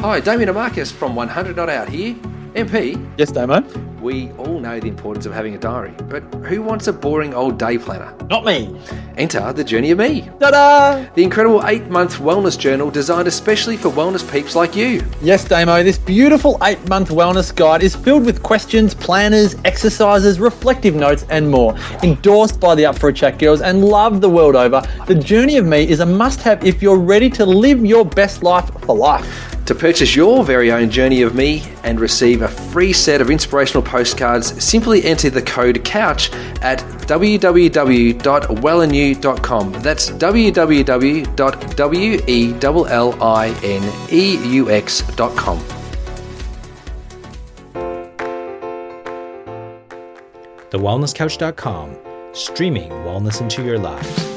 Hi, Damien Marcus from 100 Not Out here. MP, Yes, Damo. we all know the importance of having a diary, but who wants a boring old day planner? Not me. Enter the Journey of Me, Ta-da! the incredible eight month wellness journal designed especially for wellness peeps like you. Yes, Damo, this beautiful eight month wellness guide is filled with questions, planners, exercises, reflective notes, and more. Endorsed by the Up for a Chat girls and loved the world over, The Journey of Me is a must have if you're ready to live your best life for life. To purchase your very own Journey of Me and receive a free set of inspirational postcards, simply enter the code COUCH at www.wellinew.com. That's www.wellineeux.com. TheWellnessCouch.com, streaming wellness into your lives.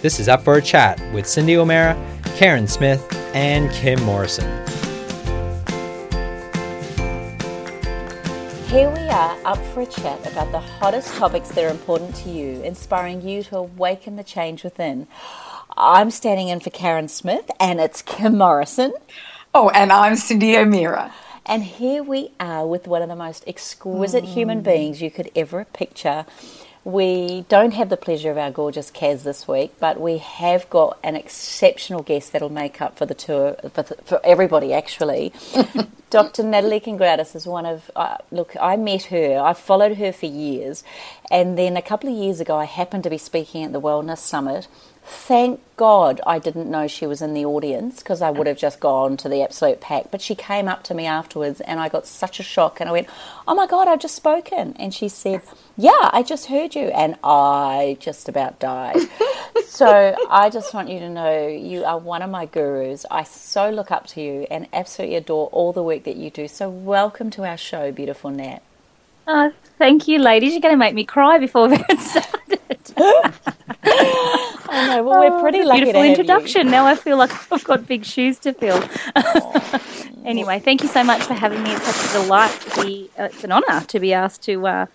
This is Up for a Chat with Cyndi O'Meara, Karen Smith, and Kim Morrison. Here we are up for a chat about the hottest topics that are important to you, inspiring you to awaken the change within. I'm standing in for Karen Smith, and it's Kim Morrison. Oh, and I'm Cyndi O'Meara. And here we are with one of the most exquisite human hmm. beings you could ever picture. We don't have the pleasure of our gorgeous Kaz this week, but we have got an exceptional guest that'll make up for the tour for, for everybody. Actually, Dr. Natalie Kringoudis is one of. Uh, look, I met her. I followed her for years, and then a couple of years ago, I happened to be speaking at the Wellness Summit. Thank God I didn't know she was in the audience because I would have just gone to the absolute pack. But she came up to me afterwards and I got such a shock and I went, Oh my God, I've just spoken. And she said, Yeah, I just heard you. And I just about died. so I just want you to know you are one of my gurus. I so look up to you and absolutely adore all the work that you do. So welcome to our show, beautiful Nat. Oh, thank you, ladies. You're going to make me cry before we get started. I know, well, we're pretty Oh, lucky Beautiful have you. introduction. Now I feel like I've got big shoes to fill. anyway, thank you so much for having me. It's such a delight to be. Uh, it's an honour to be asked to to uh,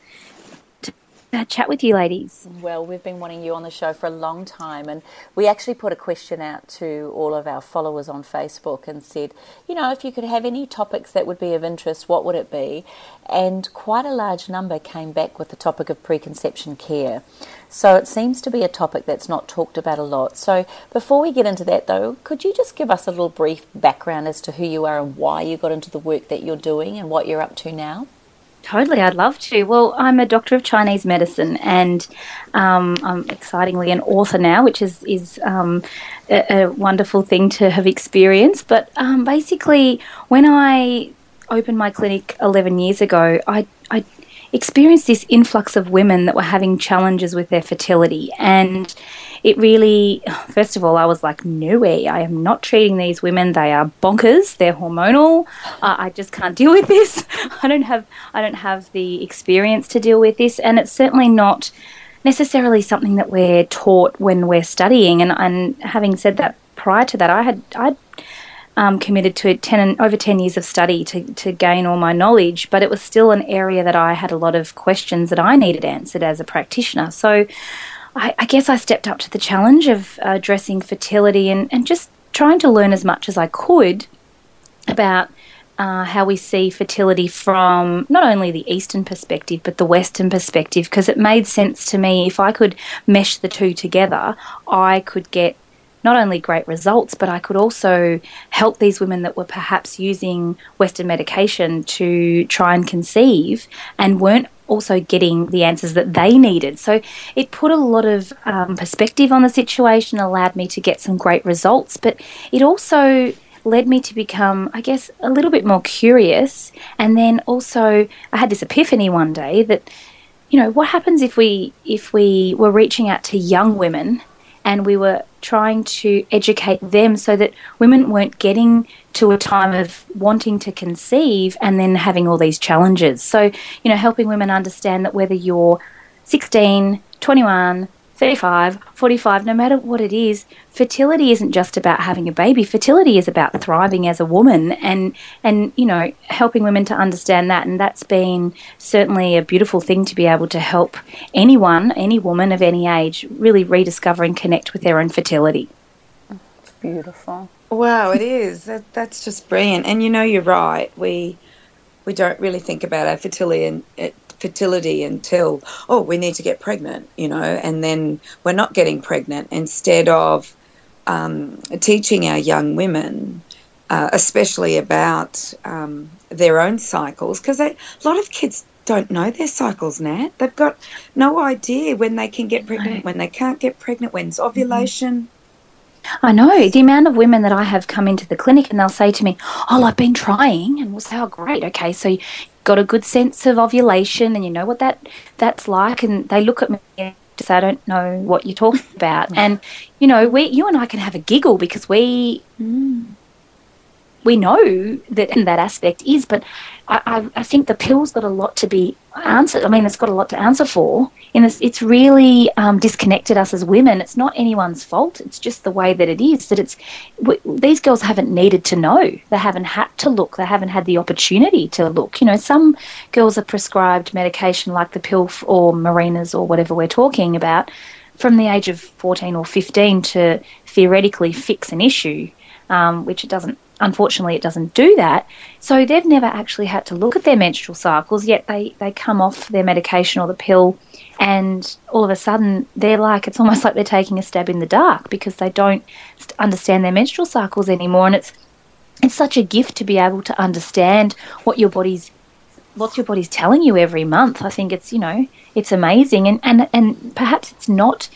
Uh, chat with you, ladies. Well, we've been wanting you on the show for a long time, and we actually put a question out to all of our followers on Facebook and said, you know, if you could have any topics that would be of interest, what would it be? And quite a large number came back with the topic of preconception care. So it seems to be a topic that's not talked about a lot. So before we get into that, though, could you just give us a little brief background as to who you are and why you got into the work that you're doing and what you're up to now? Totally, I'd love to. Well, I'm a doctor of Chinese medicine, and um, I'm excitingly an author now, which is is um, a, a wonderful thing to have experienced. But um, basically, when I opened my clinic 11 years ago, I I experienced this influx of women that were having challenges with their fertility, and it really, first of all, I was like, no way, I am not treating these women. They are bonkers. They're hormonal. Uh, I just can't deal with this. I don't have, I don't have the experience to deal with this, and it's certainly not necessarily something that we're taught when we're studying. And, and having said that, prior to that, I had, I um, committed to 10 over 10 years of study to, to gain all my knowledge, but it was still an area that I had a lot of questions that I needed answered as a practitioner. So I, I guess I stepped up to the challenge of uh, addressing fertility and, and just trying to learn as much as I could about uh, how we see fertility from not only the Eastern perspective but the Western perspective because it made sense to me. If I could mesh the two together, I could get not only great results, but I could also help these women that were perhaps using Western medication to try and conceive and weren't also getting the answers that they needed. So it put a lot of um, perspective on the situation, allowed me to get some great results, but it also led me to become, I guess, a little bit more curious. And then also, I had this epiphany one day that, you know, what happens if we if we were reaching out to young women and we were trying to educate them so that women weren't getting to a time of wanting to conceive and then having all these challenges. So, you know, helping women understand that whether you're 16, 21, 35, 45, no matter what it is, fertility isn't just about having a baby. Fertility is about thriving as a woman and and you know, helping women to understand that and that's been certainly a beautiful thing to be able to help anyone, any woman of any age really rediscover and connect with their own fertility. beautiful. Wow, it is. That, that's just brilliant. And you know, you're right. We we don't really think about our fertility and uh, fertility until oh, we need to get pregnant, you know, and then we're not getting pregnant. Instead of um, teaching our young women, uh, especially about um, their own cycles, because a lot of kids don't know their cycles, Nat. They've got no idea when they can get pregnant, when they can't get pregnant, when's ovulation. I know the amount of women that I have come into the clinic and they'll say to me, "Oh, I've been trying," and we'll say, "Oh, great, okay, so you got a good sense of ovulation and you know what that that's like," and they look at me and say, "I don't know what you're talking about," and you know, we, you and I can have a giggle because we. Mm, we know that in that aspect is, but I, I, think the pill's got a lot to be answered. I mean, it's got a lot to answer for. In this, it's really um, disconnected us as women. It's not anyone's fault. It's just the way that it is. That it's these girls haven't needed to know. They haven't had to look. They haven't had the opportunity to look. You know, some girls are prescribed medication like the pill or Mirenas or whatever we're talking about from the age of 14 or 15 to theoretically fix an issue, um, which it doesn't unfortunately it doesn't do that. So they've never actually had to look at their menstrual cycles, yet they, they come off their medication or the pill and all of a sudden they're like it's almost like they're taking a stab in the dark because they don't understand their menstrual cycles anymore and it's it's such a gift to be able to understand what your body's what your body's telling you every month. I think it's you know it's amazing and and and perhaps it's not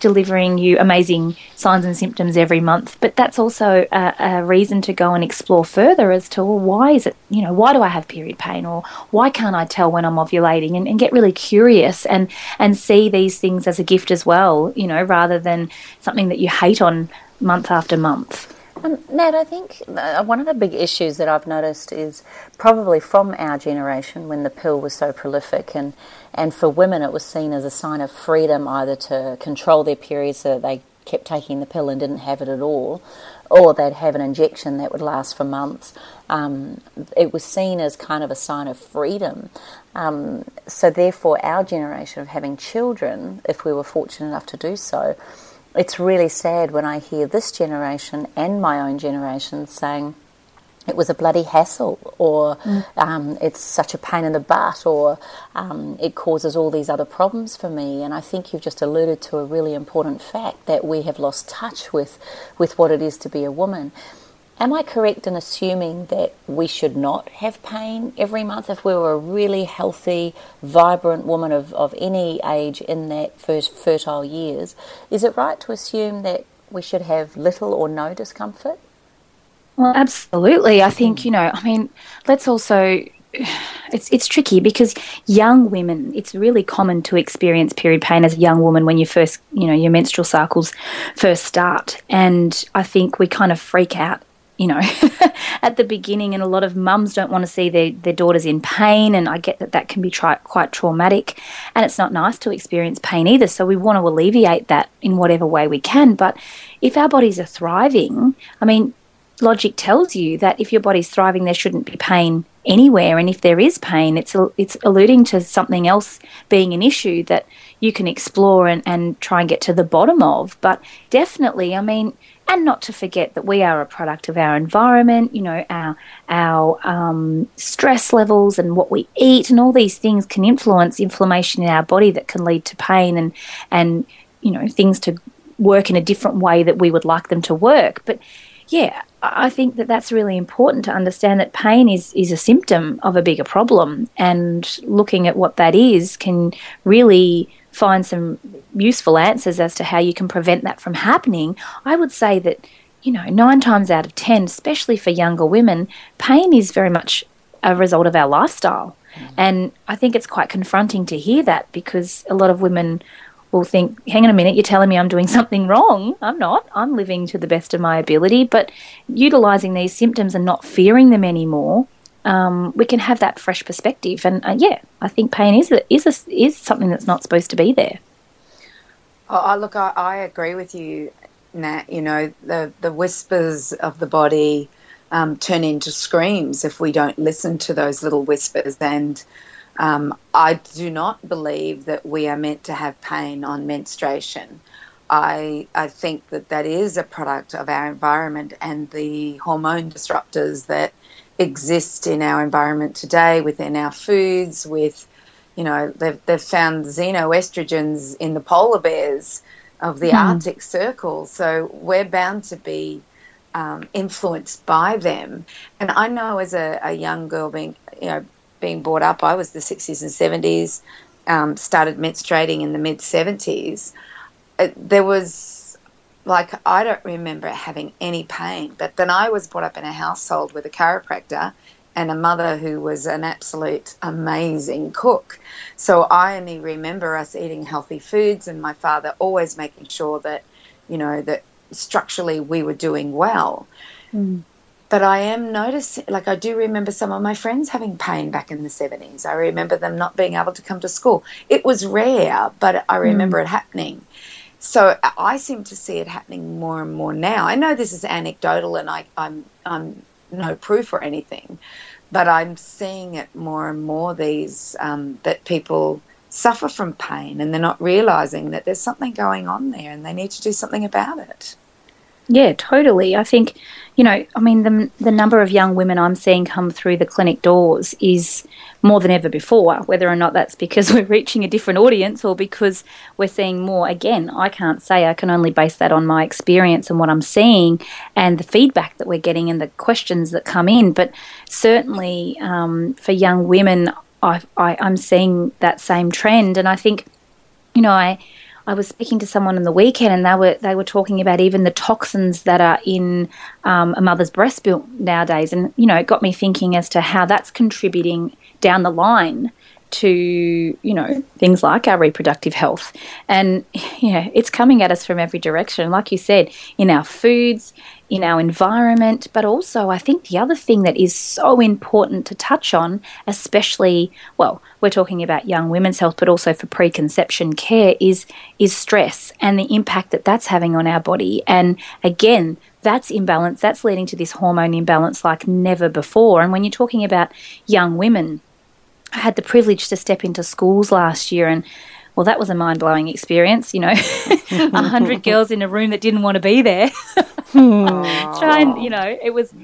delivering you amazing signs and symptoms every month. But that's also a, a, reason to go and explore further as to well, why is it, you know, why do I have period pain or why can't I tell when I'm ovulating and, and get really curious and, and see these things as a gift as well, you know, rather than something that you hate on month after month. Um, Nat, I think uh, one of the big issues that I've noticed is probably from our generation when the pill was so prolific, and, and for women it was seen as a sign of freedom either to control their periods so that they kept taking the pill and didn't have it at all, or they'd have an injection that would last for months. Um, it was seen as kind of a sign of freedom. Um, so, therefore, our generation of having children, if we were fortunate enough to do so, it's really sad when I hear this generation and my own generation saying, it was a bloody hassle, or mm. um, it's such a pain in the butt, or um, it causes all these other problems for me. And I think you've just alluded to a really important fact that we have lost touch with, with what it is to be a woman. Am I correct in assuming that we should not have pain every month if we were a really healthy, vibrant woman of, of any age in that first fertile years? Is it right to assume that we should have little or no discomfort? Well, absolutely. I think, you know, I mean, let's also it's it's tricky because young women it's really common to experience period pain as a young woman when you first you know your menstrual cycles first start and i think we kind of freak out you know, at the beginning, and a lot of mums don't want to see their, their daughters in pain, and I get that that can be tri- quite traumatic, and it's not nice to experience pain either. So we want to alleviate that in whatever way we can. But if our bodies are thriving, I mean, logic tells you that if your body's thriving, there shouldn't be pain anywhere, and if there is pain, it's it's alluding to something else being an issue that you can explore and, and try and get to the bottom of. But definitely, I mean and not to forget that we are a product of our environment, you know, our our um, stress levels and what we eat, and all these things can influence inflammation in our body that can lead to pain and and you know things to work in a different way that we would like them to work. But yeah, I think that that's really important to understand that pain is is a symptom of a bigger problem, and looking at what that is can really find some useful answers as to how you can prevent that from happening, I would say that, you know, nine times out of ten, especially for younger women, pain is very much a result of our lifestyle. Mm. And I think it's quite confronting to hear that because a lot of women will think, hang on a minute, you're telling me I'm doing something wrong. I'm not. I'm living to the best of my ability. But utilizing these symptoms and not fearing them anymore um, we can have that fresh perspective. And uh, yeah, I think pain is is a, is something that's not supposed to be there. Oh, look, I, I agree with you, Nat. You know, the the whispers of the body um, turn into screams if we don't listen to those little whispers. And um, I do not believe that we are meant to have pain on menstruation. I I think that that is a product of our environment and the hormone disruptors that exist in our environment today, within our foods, with you know they've they've found xenoestrogens in the polar bears of the Arctic Circle, so we're bound to be um, influenced by them. And I know as a, a, young girl being you know being brought up, I was the sixties and seventies, um, started menstruating in the mid seventies there was like I don't remember having any pain, but then I was brought up in a household with a chiropractor and a mother who was an absolute amazing cook. So I only remember us eating healthy foods and my father always making sure that, you know, that structurally we were doing well. Mm. But I am noticing, like, I do remember some of my friends having pain back in the 70s. I remember them not being able to come to school. It was rare, but I remember mm. it happening. So I seem to see it happening more and more now. I know this is anecdotal and I, I'm, I'm no proof or anything, but I'm seeing it more and more these um, that people suffer from pain and they're not realizing that there's something going on there and they need to do something about it. Yeah, totally. I think, you know, I mean, the, the number of young women I'm seeing come through the clinic doors is more than ever before. Whether or not that's because we're reaching a different audience or because we're seeing more, again, I can't say. I can only base that on my experience and what I'm seeing and the feedback that we're getting and the questions that come in. But certainly um, for young women, I, I, I'm seeing that same trend. And I think, you know, I I was speaking to someone on the weekend, and they were they were talking about even the toxins that are in um, a mother's breast milk nowadays, and you know, it got me thinking as to how that's contributing down the line to you know things like our reproductive health. And yeah it's coming at us from every direction. Like you said in our foods in our environment, but also I think the other thing that is so important to touch on, especially well, we're talking about young women's health, but also for preconception care, is is stress and the impact that that's having on our body. And again, that's imbalance. That's leading to this hormone imbalance like never before. And when you're talking about young women, I had the privilege to step into schools last year and well, that was a mind blowing experience. You know, a hundred girls in a room that didn't want to be there. Try and you know, it was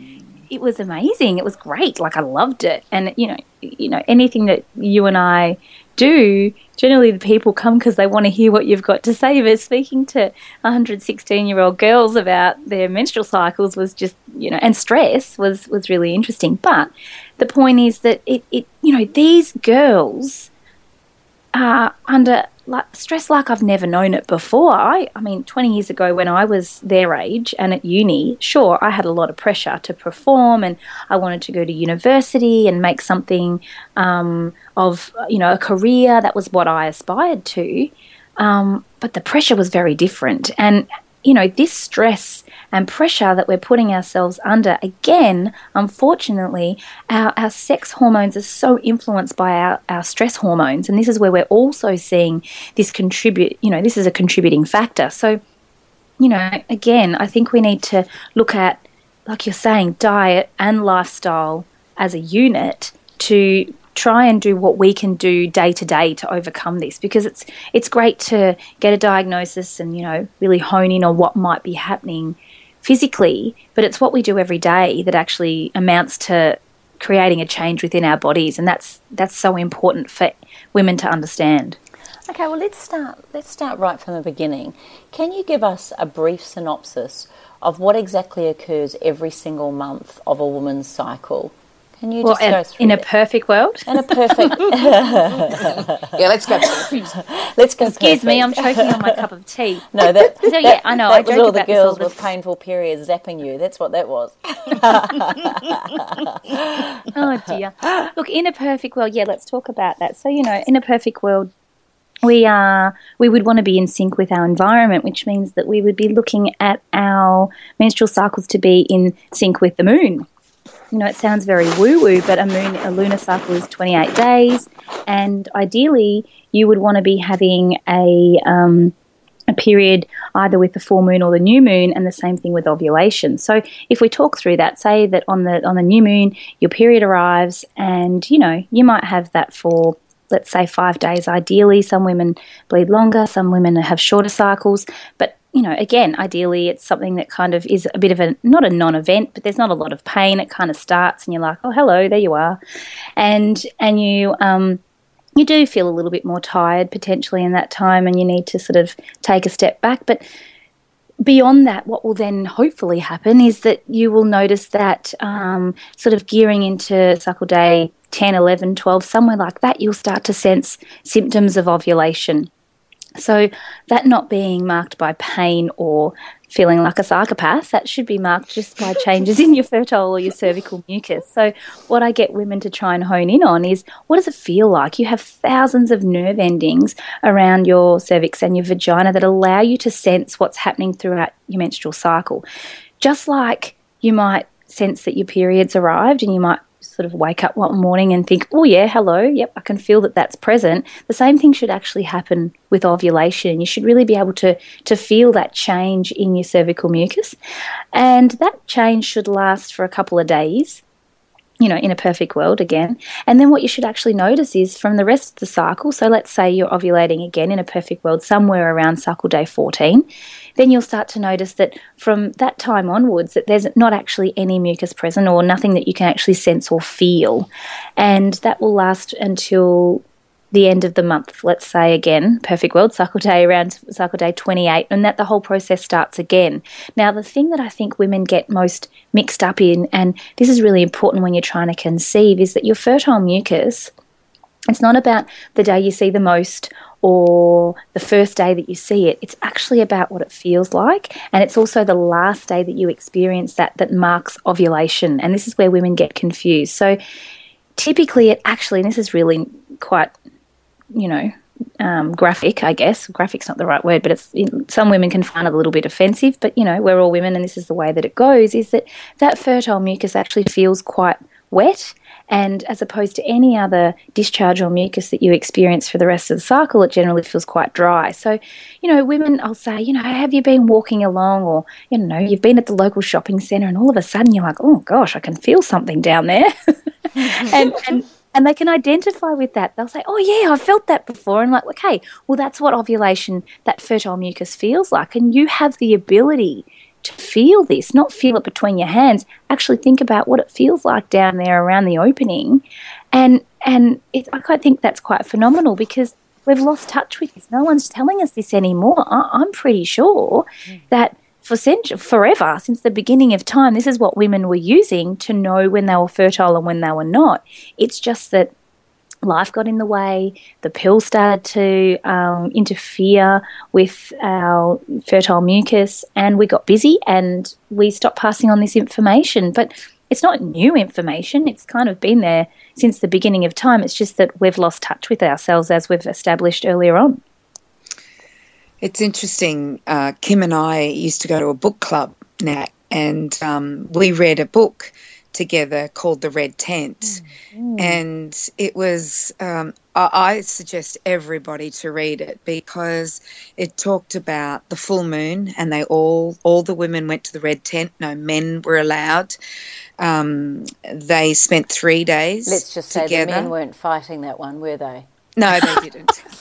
it was amazing. It was great. Like I loved it, and you know, you know, anything that you and I do, generally the people come because they want to hear what you've got to say. But speaking to 116 year old girls about their menstrual cycles was just, you know, and stress was was really interesting. But the point is that it, it you know, these girls uh, under like, stress like I've never known it before. I, I mean, 20 years ago when I was their age and at uni, sure, I had a lot of pressure to perform and I wanted to go to university and make something um, of, you know, a career. That was what I aspired to. Um, but the pressure was very different. And you know, this stress and pressure that we're putting ourselves under, again, unfortunately, our, our sex hormones are so influenced by our, our stress hormones. And this is where we're also seeing this contribute, you know, this is a contributing factor. So, you know, again, I think we need to look at, like you're saying, diet and lifestyle as a unit to try and do what we can do day to day to overcome this because it's it's great to get a diagnosis and you know really hone in on what might be happening physically but it's what we do every day that actually amounts to creating a change within our bodies and that's that's so important for women to understand. Okay well let's start let's start right from the beginning. Can you give us a brief synopsis of what exactly occurs every single month of a woman's cycle can you well, just go in a perfect world? In a perfect. yeah, let's go. let's go. Excuse perfect. me, I'm choking on my cup of tea. No, that. so yeah, I know. That I was all the girls with painful periods zapping you. That's what that was. oh dear. Look, in a perfect world, yeah. Let's talk about that. So you know, in a perfect world, we are we would want to be in sync with our environment, which means that we would be looking at our menstrual cycles to be in sync with the moon you know, it sounds very woo woo, but a moon, a lunar cycle is 28 days, and ideally, you would want to be having a um, a period either with the full moon or the new moon, and the same thing with ovulation. So, if we talk through that, say that on the on the new moon, your period arrives, and you know, you might have that for let's say five days ideally. Some women bleed longer, some women have shorter cycles, but you know, again, ideally it's something that kind of is a bit of a not a non-event, but there's not a lot of pain. It kind of starts, and you're like, oh, hello, there you are, and and you um, you do feel a little bit more tired potentially in that time, and you need to sort of take a step back. But beyond that, what will then hopefully happen is that you will notice that um, sort of gearing into cycle day 10, 11, 12, somewhere like that, you'll start to sense symptoms of ovulation. So, that not being marked by pain or feeling like a psychopath, that should be marked just by changes in your fertile or your cervical mucus. So, what I get women to try and hone in on is what does it feel like? You have thousands of nerve endings around your cervix and your vagina that allow you to sense what's happening throughout your menstrual cycle. Just like you might sense that your period's arrived and you might sort of wake up one morning and think, oh, yeah, hello, yep, I can feel that that's present. The same thing should actually happen with ovulation. You should really be able to, to feel that change in your cervical mucus. And that change should last for a couple of days you know, in a perfect world again. And then what you should actually notice is from the rest of the cycle, so let's say you're ovulating again in a perfect world somewhere around cycle day 14, then you'll start to notice that from that time onwards that there's not actually any mucus present or nothing that you can actually sense or feel. And that will last until the end of the month, let's say again, perfect world cycle day around cycle day 28, and that the whole process starts again. Now, the thing that I think women get most mixed up in, and this is really important when you're trying to conceive, is that your fertile mucus, it's not about the day you see the most or the first day that you see it. It's actually about what it feels like. And it's also the last day that you experience that that marks ovulation. And this is where women get confused. So typically, it actually, and this is really quite, you know, um, graphic, I guess. Graphic's not the right word, but it's some women can find it a little bit offensive. But you know, we're all women, and this is the way that it goes. Is that that fertile mucus actually feels quite wet and as opposed to any other discharge or mucus that you experience for the rest of the cycle, it generally feels quite dry. So, you know, women, I'll say, you know, have you been walking along or, you know, you've been at the local shopping centre and all of a sudden you're like, oh gosh, I can feel something down there. and, and, and they can identify with that. They'll say, "Oh yeah, I've felt that before." And like, okay, well that's what ovulation, that fertile mucus feels like, and you have the ability to feel this, not feel it between your hands. Actually, think about what it feels like down there around the opening, and and it, I quite think that's quite phenomenal because we've lost touch with this. No one's telling us this anymore. I, am pretty sure mm. that for forever, since the beginning of time, this is what women were using to know when they were fertile and when they were not. It's just that life got in the way, the pill started to um, interfere with our fertile mucus, and we got busy and we stopped passing on this information. But it's not new information, it's kind of been there since the beginning of time. It's just that we've lost touch with ourselves as we've established earlier on. It's interesting. Uh, Kim and I used to go to a book club, Nat, and um, we read a book together called The Red Tent. Mm. And it was, um, I, I suggest everybody to read it because it talked about the full moon and they all, all the women went to the Red Tent, no men were allowed. Um, they spent three days. Let's just together. say the men weren't fighting that one, were they? No, they didn't.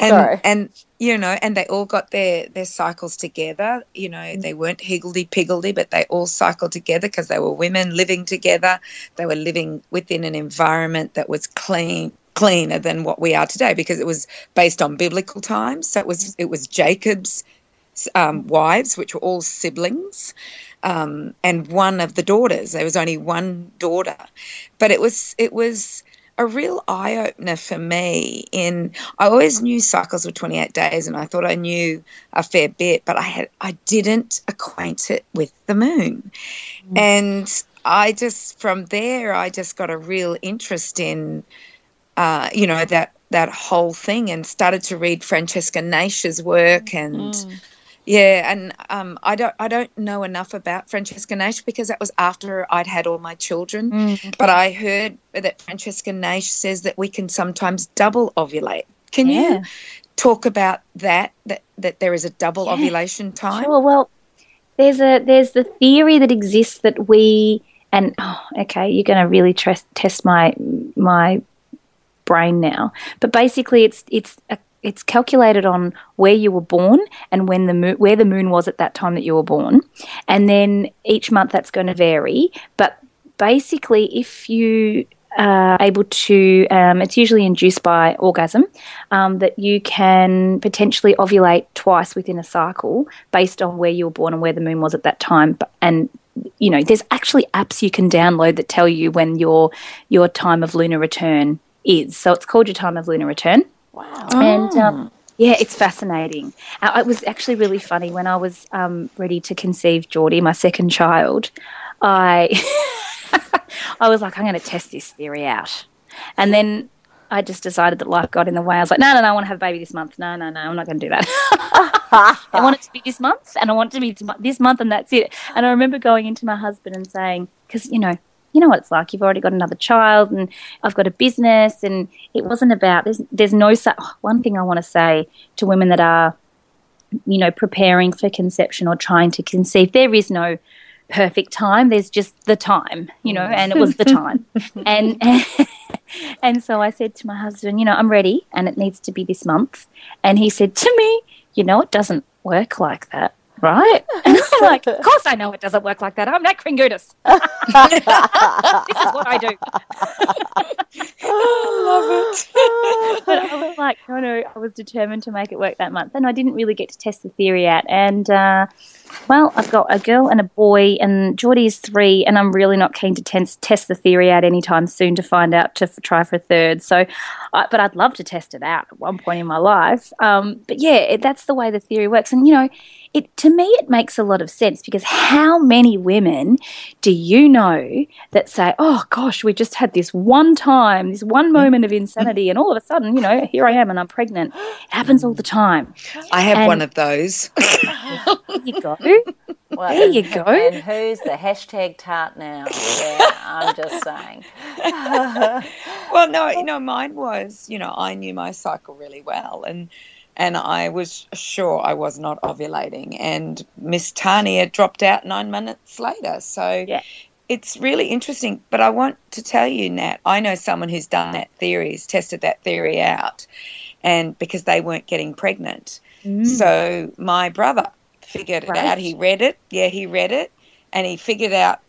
and, Sorry. and you know, and they all got their their cycles together. You know, they weren't higgledy piggledy, but they all cycled together because they were women living together. They were living within an environment that was clean cleaner than what we are today because it was based on biblical times. So it was it was Jacob's um, wives, which were all siblings um, and one of the daughters. There was only one daughter, but it was it was a real eye opener for me. In I always knew cycles were twenty eight days, and I thought I knew a fair bit, but I had I didn't acquaint it with the moon, mm. and I just from there I just got a real interest in, uh, you know that that whole thing, and started to read Francesca Naish's work and. Mm yeah, and um, I don't I don't know enough about Francesca Naish because that was after I'd had all my children. Mm. But I heard that Francesca Naish says that we can sometimes double ovulate. Can yeah. you talk about that? That that there is a double yeah. ovulation time. Sure. Well, there's a there's the theory that exists that we and oh, okay, you're going to really tres- test my my brain now. But basically, it's it's a, it's calculated on where you were born and when the moon, where the moon was at that time that you were born, and then each month that's going to vary. But basically, if you are able to, um, it's usually induced by orgasm, um, that you can potentially ovulate twice within a cycle based on where you were born and where the moon was at that time. And you know, there's actually apps you can download that tell you when your your time of lunar return is. So it's called your time of lunar return. Wow. And um, yeah, it's fascinating. Uh, it was actually really funny when I was um, ready to conceive Geordie, my second child. I I was like, I'm going to test this theory out, and then I just decided that life got in the way. I was like, no, no, no, I want to have a baby this month. No, no, no, I'm not going to do that. I want it to be this month, and I want it to be this month, and that's it. And I remember going into my husband and saying, because you know, you know what it's like. You've already got another child, and I've got a business, and it wasn't about. There's there's no oh, one thing I want to say to women that are, you know, preparing for conception or trying to conceive. There is no perfect time. There's just the time, you know, and it was the time. and, and so I said to my husband, you know, I'm ready and it needs to be this month. And he said to me, you know, it doesn't work like that right? And I'm like, of course I know it doesn't work like that. I'm Nat Kringoudis. this is what I do. I love it. but I was like, no, no, I was determined to make it work that month. And I didn't really get to test the theory out. And, uh, well, I've got a girl and a boy, and Geordie is three, and I'm really not keen to test, test the theory out anytime soon to find out to f- try for a third. So, uh, but I'd love to test it out at one point in my life. Um, but yeah, it, that's the way the theory works. And, you know, it to me it makes a lot of sense because how many women do you know that say oh gosh we just had this one time this one mm-hmm. moment of insanity and all of a sudden you know here i am and i'm pregnant it happens all the time I have And- one of those. there you go Well, There you go. And who's the hashtag tart now? Yeah, I'm just saying. well, no, you know, mine was, you know, I knew my cycle really well, and and I was sure I was not ovulating, and Miss Tania dropped out nine minutes later. So Yeah. it's really interesting. But I want to tell you, Nat, I know someone who's done that theory, has tested that theory out, and because they weren't getting pregnant, so my brother figured it out. He read it, yeah, he read it, and he figured out,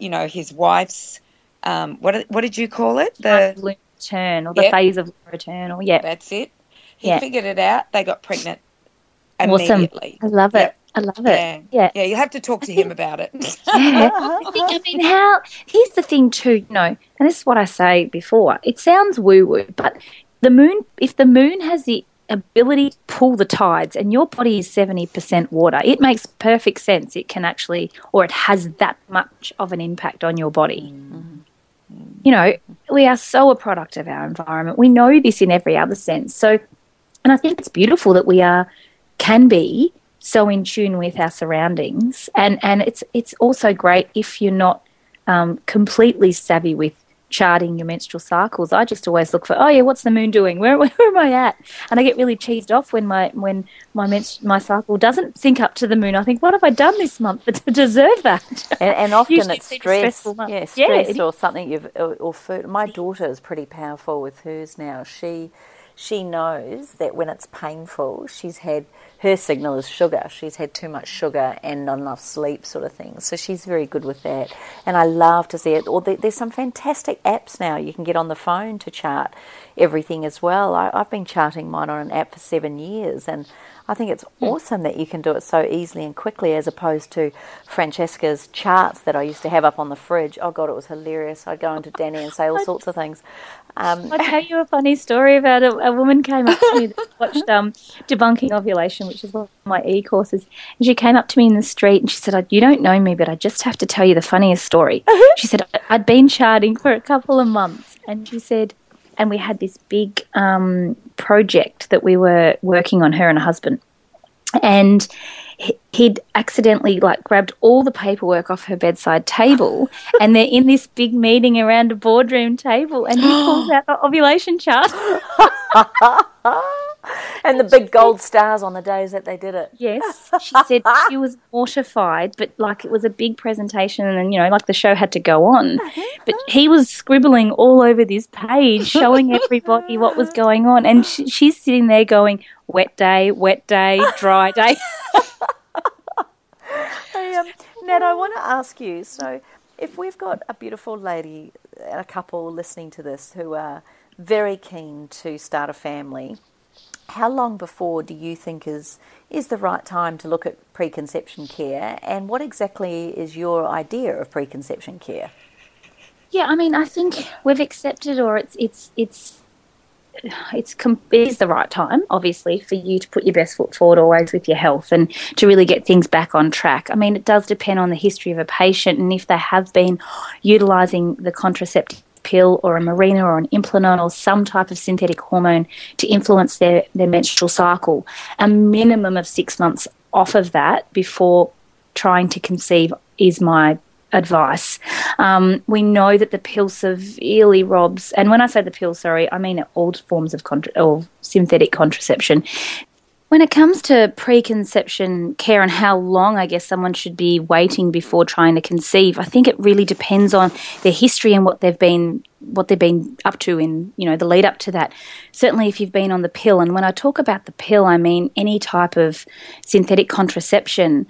you know, his wife's. Um, what what did you call it? The lunar return or the Yep. phase of lunar return or yeah that's it. He Yeah. figured it out. They got pregnant Awesome. i love Yep. it i love it yeah Yeah, you have to talk to him about it. Yeah. I think, I mean, how, here's the thing too, you know, and this is what I say before. It sounds woo woo, but the moon, if the moon has the ability to pull the tides and your body is 70% water, it makes perfect sense. It can actually, or it has that much of an impact on your body. Mm-hmm. You know, we are so a product of our environment. We know this in every other sense. So, and I think it's beautiful that we are, can be so in tune with our surroundings. And and it's it's also great if you're not um, completely savvy with charting your menstrual cycles. I just always look for oh yeah what's the moon doing? Where, where am i at? And i get really cheesed off when my when my menstru- my cycle doesn't sync up to the moon. I think what have i done this month to deserve that? And, and often Usually it's stress, stressful yeah, Yeah, stress it or something you've or, or food. My daughter is pretty powerful with hers now. She she knows that when it's painful, she's had her signal is sugar. She's had too much sugar and not enough sleep, sort of thing. So she's very good with that. And I love to see it. Or there's some fantastic apps now you can get on the phone to chart everything as well. I, I've been charting mine on an app for seven years, and I think it's hmm. awesome that you can do it so easily and quickly as opposed to Francesca's charts that I used to have up on the fridge. Oh, God, it was hilarious. I'd go into Danny and say all sorts of things. Um, I'll tell you a funny story about a, a woman came up to me that watched um, Debunking Ovulation, which is one of my e courses. And she came up to me in the street and she said, You don't know me, but I just have to tell you the funniest story. She said, "I- I'd been charting for a couple of months. And she said, And we had this big um, project that we were working on, her and her husband. And he- he'd accidentally like grabbed all the paperwork off her bedside table and they're in this big meeting around a boardroom table and he pulls out the ovulation chart and the big gold stars on the days that they did it. Yes, she said she was mortified, but like it was a big presentation, and you know, like the show had to go on. But he was scribbling all over this page, showing everybody what was going on, and she, she's sitting there going, "Wet day, wet day, dry day." Hey, um, Nat, I want to ask you. So, if we've got a beautiful lady, a couple listening to this who are very keen to start a family, how long before do you think is is the right time to look at preconception care, and what exactly is your idea of preconception care? Yeah, I mean, I think we've accepted, or it's it's it's it's it is the right time, obviously, for you to put your best foot forward always with your health and to really get things back on track. I mean, it does depend on the history of a patient and if they have been utilising the contraceptive pill or a Mirena or an Implanon or some type of synthetic hormone to influence their, their menstrual cycle. A minimum of six months off of that before trying to conceive is my advice. Um, we know that the pill severely robs, and when I say the pill, sorry, I mean all forms of contra- or synthetic contraception. When it comes to preconception care and how long I guess someone should be waiting before trying to conceive, I think it really depends on their history and what they've been what they've been up to in you know the lead up to that. Certainly, if you've been on the pill, and when I talk about the pill, I mean any type of synthetic contraception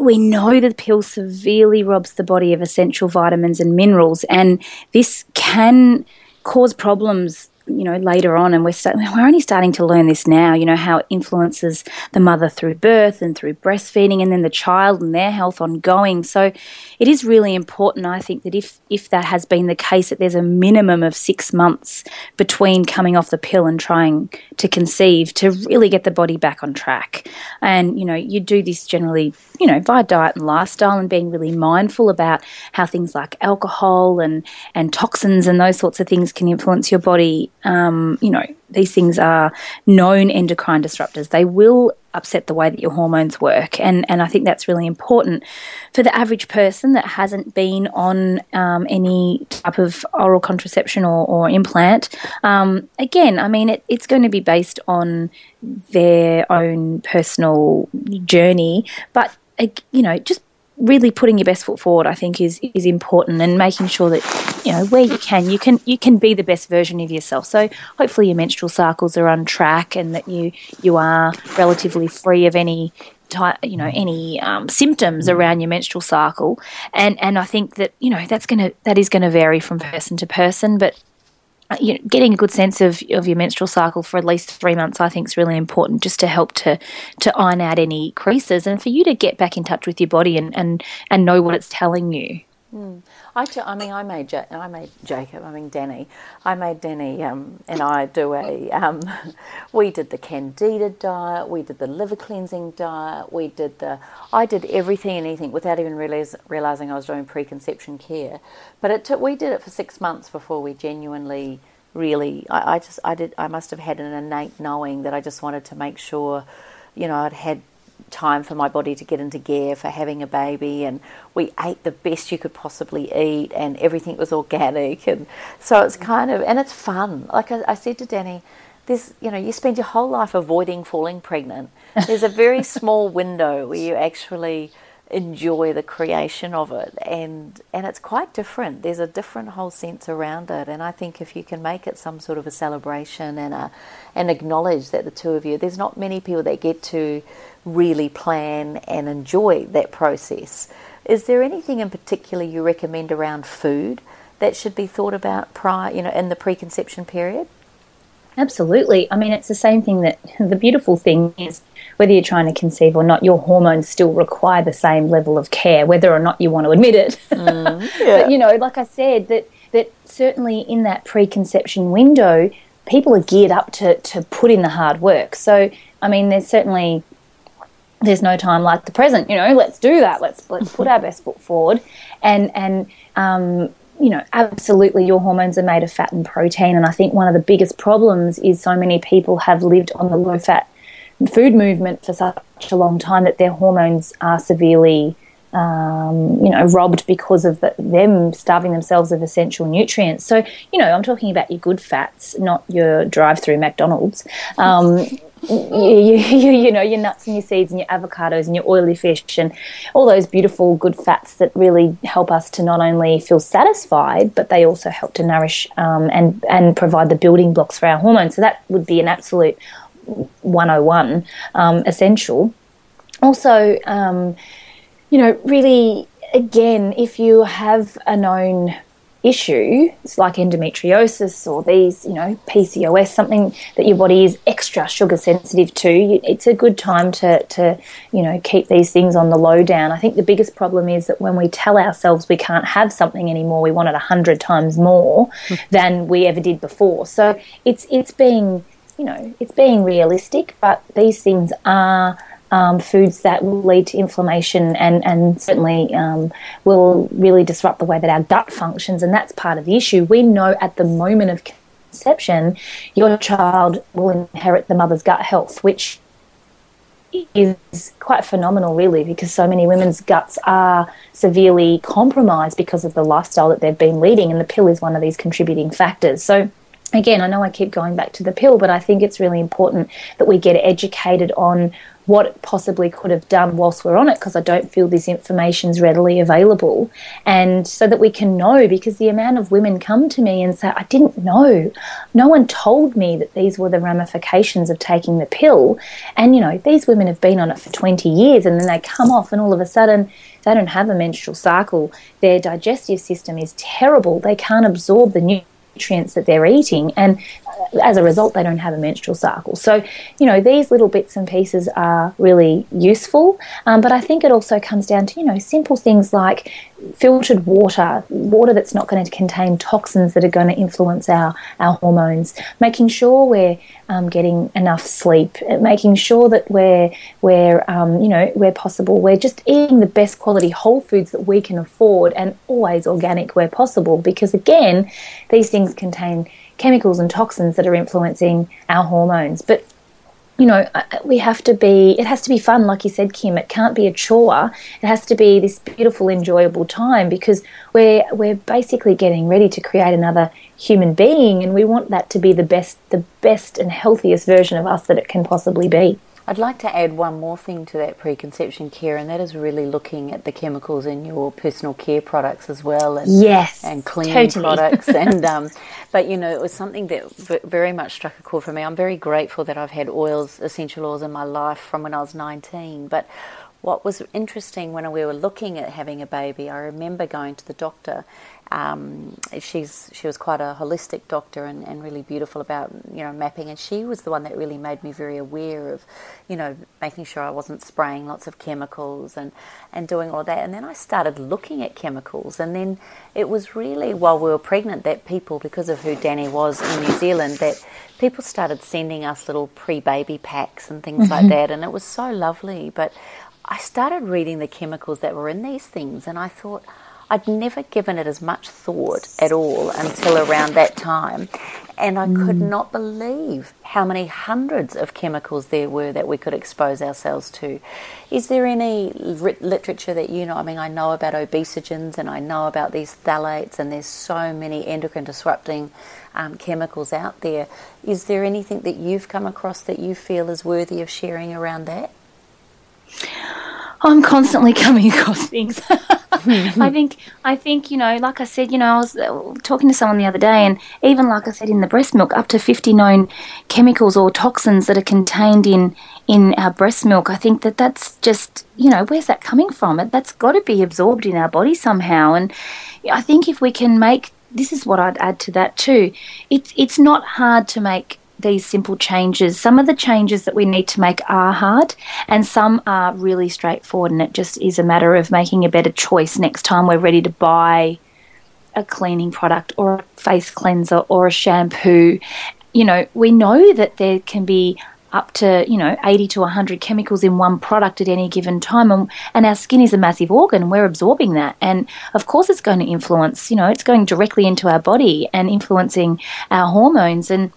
we know that the pill severely robs the body of essential vitamins and minerals, and this can cause problems you know later on and we're st- we're only starting to learn this now you know how it influences the mother through birth and through breastfeeding and then the child and their health ongoing. So it is really important i think that if if that has been the case that there's a minimum of 6 months between coming off the pill and trying to conceive to really get the body back on track. And you know you do this generally you know via diet and lifestyle and being really mindful about how things like alcohol and and toxins and those sorts of things can influence your body um, you know, these things are known endocrine disruptors. They will upset the way that your hormones work, and and I think that's really important for the average person that hasn't been on um, any type of oral contraception or, or implant. Um, again, I mean, it, it's going to be based on their own personal journey, but you know, just really putting your best foot forward, I think, is is important, and making sure that you know where you can, you can you can be the best version of yourself. So hopefully your menstrual cycles are on track, and that you you are relatively free of any type, you know any um, symptoms around your menstrual cycle. And and I think that you know that's gonna that is to vary from person to person, but Uh, you know, getting a good sense of, of your menstrual cycle for at least three months, I think, is really important just to help to to iron out any creases and for you to get back in touch with your body and, and, and know what it's telling you. Mm. I, I mean, I made ja- I made Jacob. I mean, Danny. I made Danny um, and I do a. Um, we did the Candida diet. We did the liver cleansing diet. We did the. I did everything and anything without even realize, realizing I was doing preconception care. But it took. We did it for six months before we genuinely, really. I, I just. I did. I must have had an innate knowing that I just wanted to make sure, you know, I'd had time for my body to get into gear for having a baby and we ate the best you could possibly eat and everything was organic and so it's mm. kind of and it's fun. Like I, I said to danny there's you know you spend your whole life avoiding falling pregnant. There's a very small window where you actually enjoy the creation of it and and it's quite different. There's a different whole sense around it and I think if you can make it some sort of a celebration and a and acknowledge that the two of you there's not many people that get to really plan and enjoy that process. Is there anything in particular you recommend around food that should be thought about prior you know in the preconception period? Absolutely. I mean, it's the same thing that the beautiful thing is whether you're trying to conceive or not, your hormones still require the same level of care, whether or not you want to admit it. Mm, yeah. but, you know, like I said, that, that certainly in that preconception window, people are geared up to, to put in the hard work. So, I mean, there's certainly there's no time like the present. You know, let's do that. Let's let's put our best foot forward, and and um, you know, absolutely, your hormones are made of fat and protein. And I think one of the biggest problems is so many people have lived on the low fat food movement for such a long time that their hormones are severely, um, you know, robbed because of the, them starving themselves of essential nutrients. So, you know, I'm talking about your good fats, not your drive-through McDonald's. Um, you, you, you know, your nuts and your seeds and your avocados and your oily fish and all those beautiful good fats that really help us to not only feel satisfied, but they also help to nourish um, and, and provide the building blocks for our hormones. So that would be an absolute 101 um, essential. Also, um, you know, really, again, if you have a known issue, it's like endometriosis or these, you know, PCOS, something that your body is extra sugar sensitive to, it's a good time to, to, you know, keep these things on the low down. I think the biggest problem is that when we tell ourselves we can't have something anymore, we want it a hundred times more than we ever did before. So it's it's being, you know, it's being realistic, but these things are um, foods that will lead to inflammation and, and certainly um, will really disrupt the way that our gut functions. And that's part of the issue. We know at the moment of conception, your child will inherit the mother's gut health, which is quite phenomenal, really, because so many women's guts are severely compromised because of the lifestyle that they've been leading, and the pill is one of these contributing factors. So, again, I know I keep going back to the pill, but I think it's really important that we get educated on what it possibly could have done whilst we're on it because I don't feel this information is readily available. And so that we can know because the amount of women come to me and say, I didn't know. No one told me that these were the ramifications of taking the pill. And, you know, these women have been on it for 20 years and then they come off and all of a sudden they don't have a menstrual cycle. Their digestive system is terrible. They can't absorb the nutrients that they're eating. And as a result, they don't have a menstrual cycle. So, you know, these little bits and pieces are really useful. Um, but I think it also comes down to, you know, simple things like filtered water, water that's not going to contain toxins that are going to influence our, our hormones, making sure we're um, getting enough sleep, making sure that we're, we're um, you know, where possible, we're just eating the best quality whole foods that we can afford and always organic where possible. Because again, these things contain chemicals and toxins that are influencing our hormones. But you know, uh, uh, we have to be, it has to be fun, like you said, Kim. It can't be a chore. It has to be this beautiful, enjoyable time because we're, we're basically getting ready to create another human being and we want that to be the best, the best and healthiest version of us that it can possibly be. I'd like to add one more thing to that preconception care, and that is really looking at the chemicals in your personal care products as well, and yes, and cleaning totally. products. and um, but you know, it was something that very much struck a chord for me. I'm very grateful that I've had oils, essential oils, in my life from when I was 19. But what was interesting when we were looking at having a baby, I remember going to the doctor um, she's she was quite a holistic doctor and, and really beautiful about you know mapping. And she was the one that really made me very aware of you know making sure I wasn't spraying lots of chemicals and and doing all that. And then I started looking at chemicals. And then it was really while we were pregnant that people because of who Danny was in New Zealand that people started sending us little pre-baby packs and things mm-hmm. like that. And it was so lovely. But I started reading the chemicals that were in these things. And I thought I'd never given it as much thought at all until around that time. And I mm. could not believe how many hundreds of chemicals there were that we could expose ourselves to. Is there any literature that you know? I mean, I know about obesogens and I know about these phthalates, and there's so many endocrine disrupting um, chemicals out there. Is there anything that you've come across that you feel is worthy of sharing around that? I'm constantly coming across things. I think I think you know, like I said, you know, I was uh, talking to someone the other day, and even like I said in the breast milk, up to fifty known chemicals or toxins that are contained in in our breast milk. I think that that's just you know, where's that coming from? It that's got to be absorbed in our body somehow, and I think if we can make this is what I'd add to that too. It's it's not hard to make these simple changes. Some of the changes that we need to make are hard, and some are really straightforward, and it just is a matter of making a better choice next time we're ready to buy a cleaning product or a face cleanser or a shampoo. You know, we know that there can be up to you know 80 to 100 chemicals in one product at any given time and, and our skin is a massive organ we're absorbing that and of course it's going to influence you know it's going directly into our body and influencing our hormones and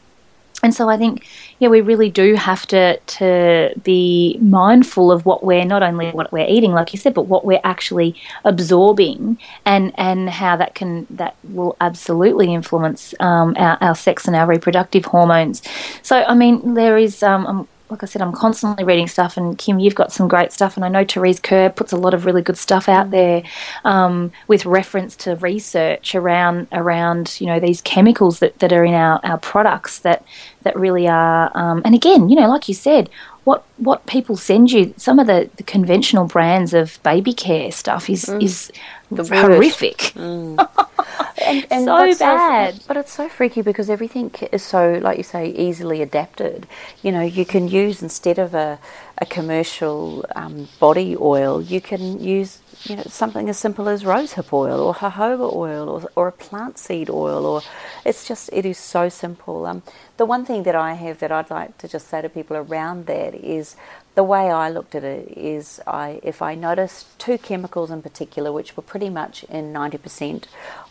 and so I think, yeah, we really do have to to be mindful of what we're not only what we're eating, like you said, but what we're actually absorbing, and and how that can that will absolutely influence um, our, our sex and our reproductive hormones. So I mean, there is um, um like I said, I'm constantly reading stuff. And Kim, you've got some great stuff, and I know Therese Kerr puts a lot of really good stuff out there um, with reference to research around around you know these chemicals that, that are in our, our products that that really are. Um, and again, you know, like you said, what what people send you, some of the, the conventional brands of baby care stuff is mm. is horrific. Mm. and, and So bad. but it's so freaky because everything is so, like you say, easily adapted. You know, you can use instead of a, a commercial um, body oil, you can use you know something as simple as rosehip oil or jojoba oil or, or a plant seed oil or it's just it is so simple. Um, the one thing that I have that I'd like to just say to people around that is the way I looked at it is I if I noticed two chemicals in particular which were pretty much in 90%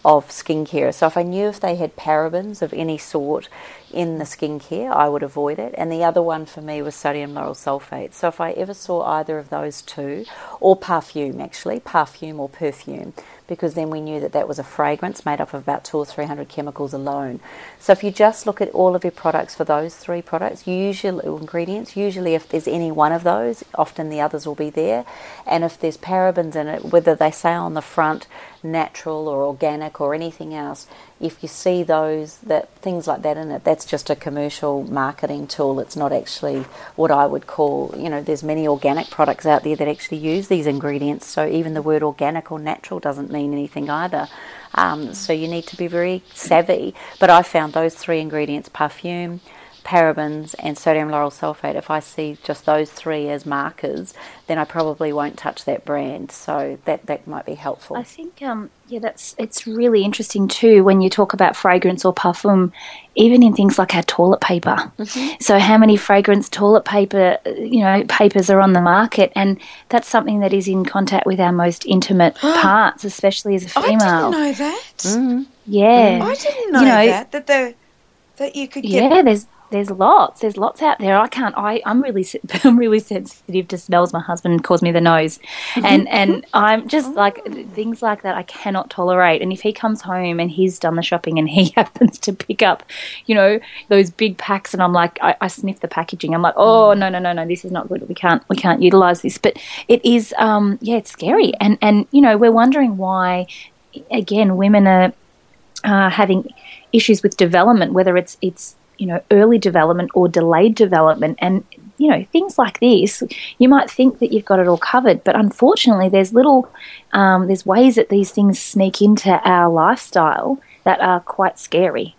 of skincare. So if I knew if they had parabens of any sort in the skincare, I would avoid it. And the other one for me was sodium lauryl sulfate. So if I ever saw either of those two, or perfume actually, perfume or perfume, because then we knew that that was a fragrance made up of about two or three hundred chemicals alone. So if you just look at all of your products for those three products, usually ingredients, usually if there's any one of those, often the others will be there. And if there's parabens in it, whether they say on the front natural or organic or anything else, if you see those that things like that in it, that's just a commercial marketing tool. It's not actually what I would call, you know, there's many organic products out there that actually use these ingredients. So even the word organic or natural doesn't mean anything either. Um, so you need to be very savvy. But I found those three ingredients: perfume, parabens, and sodium lauryl sulfate. If I see just those three as markers, then I probably won't touch that brand. So that that might be helpful. I think, um, yeah, that's it's really interesting too when you talk about fragrance or parfum, even in things like our toilet paper. So, how many fragrance toilet paper, you know, papers are on the market, and that's something that is in contact with our most intimate parts, especially as a female. I didn't know that. Yeah, I didn't know, You know- that that the that you could get. yeah. There's there's lots. There's lots out there. I can't. I I'm really I'm really sensitive to smells. My husband calls me the nose, and and I'm just like things like that. I cannot tolerate. And if he comes home and he's done the shopping and he happens to pick up, you know, those big packs, and I'm like, I, I sniff the packaging. I'm like, oh no no no no, this is not good. We can't we can't utilize this. But it is. Um, yeah, it's scary. And and you know, we're wondering why. Again, women are uh, having issues with development, whether it's it's you know early development or delayed development, and you know things like this. You might think that you've got it all covered, but unfortunately, there's little um, there's ways that these things sneak into our lifestyle that are quite scary.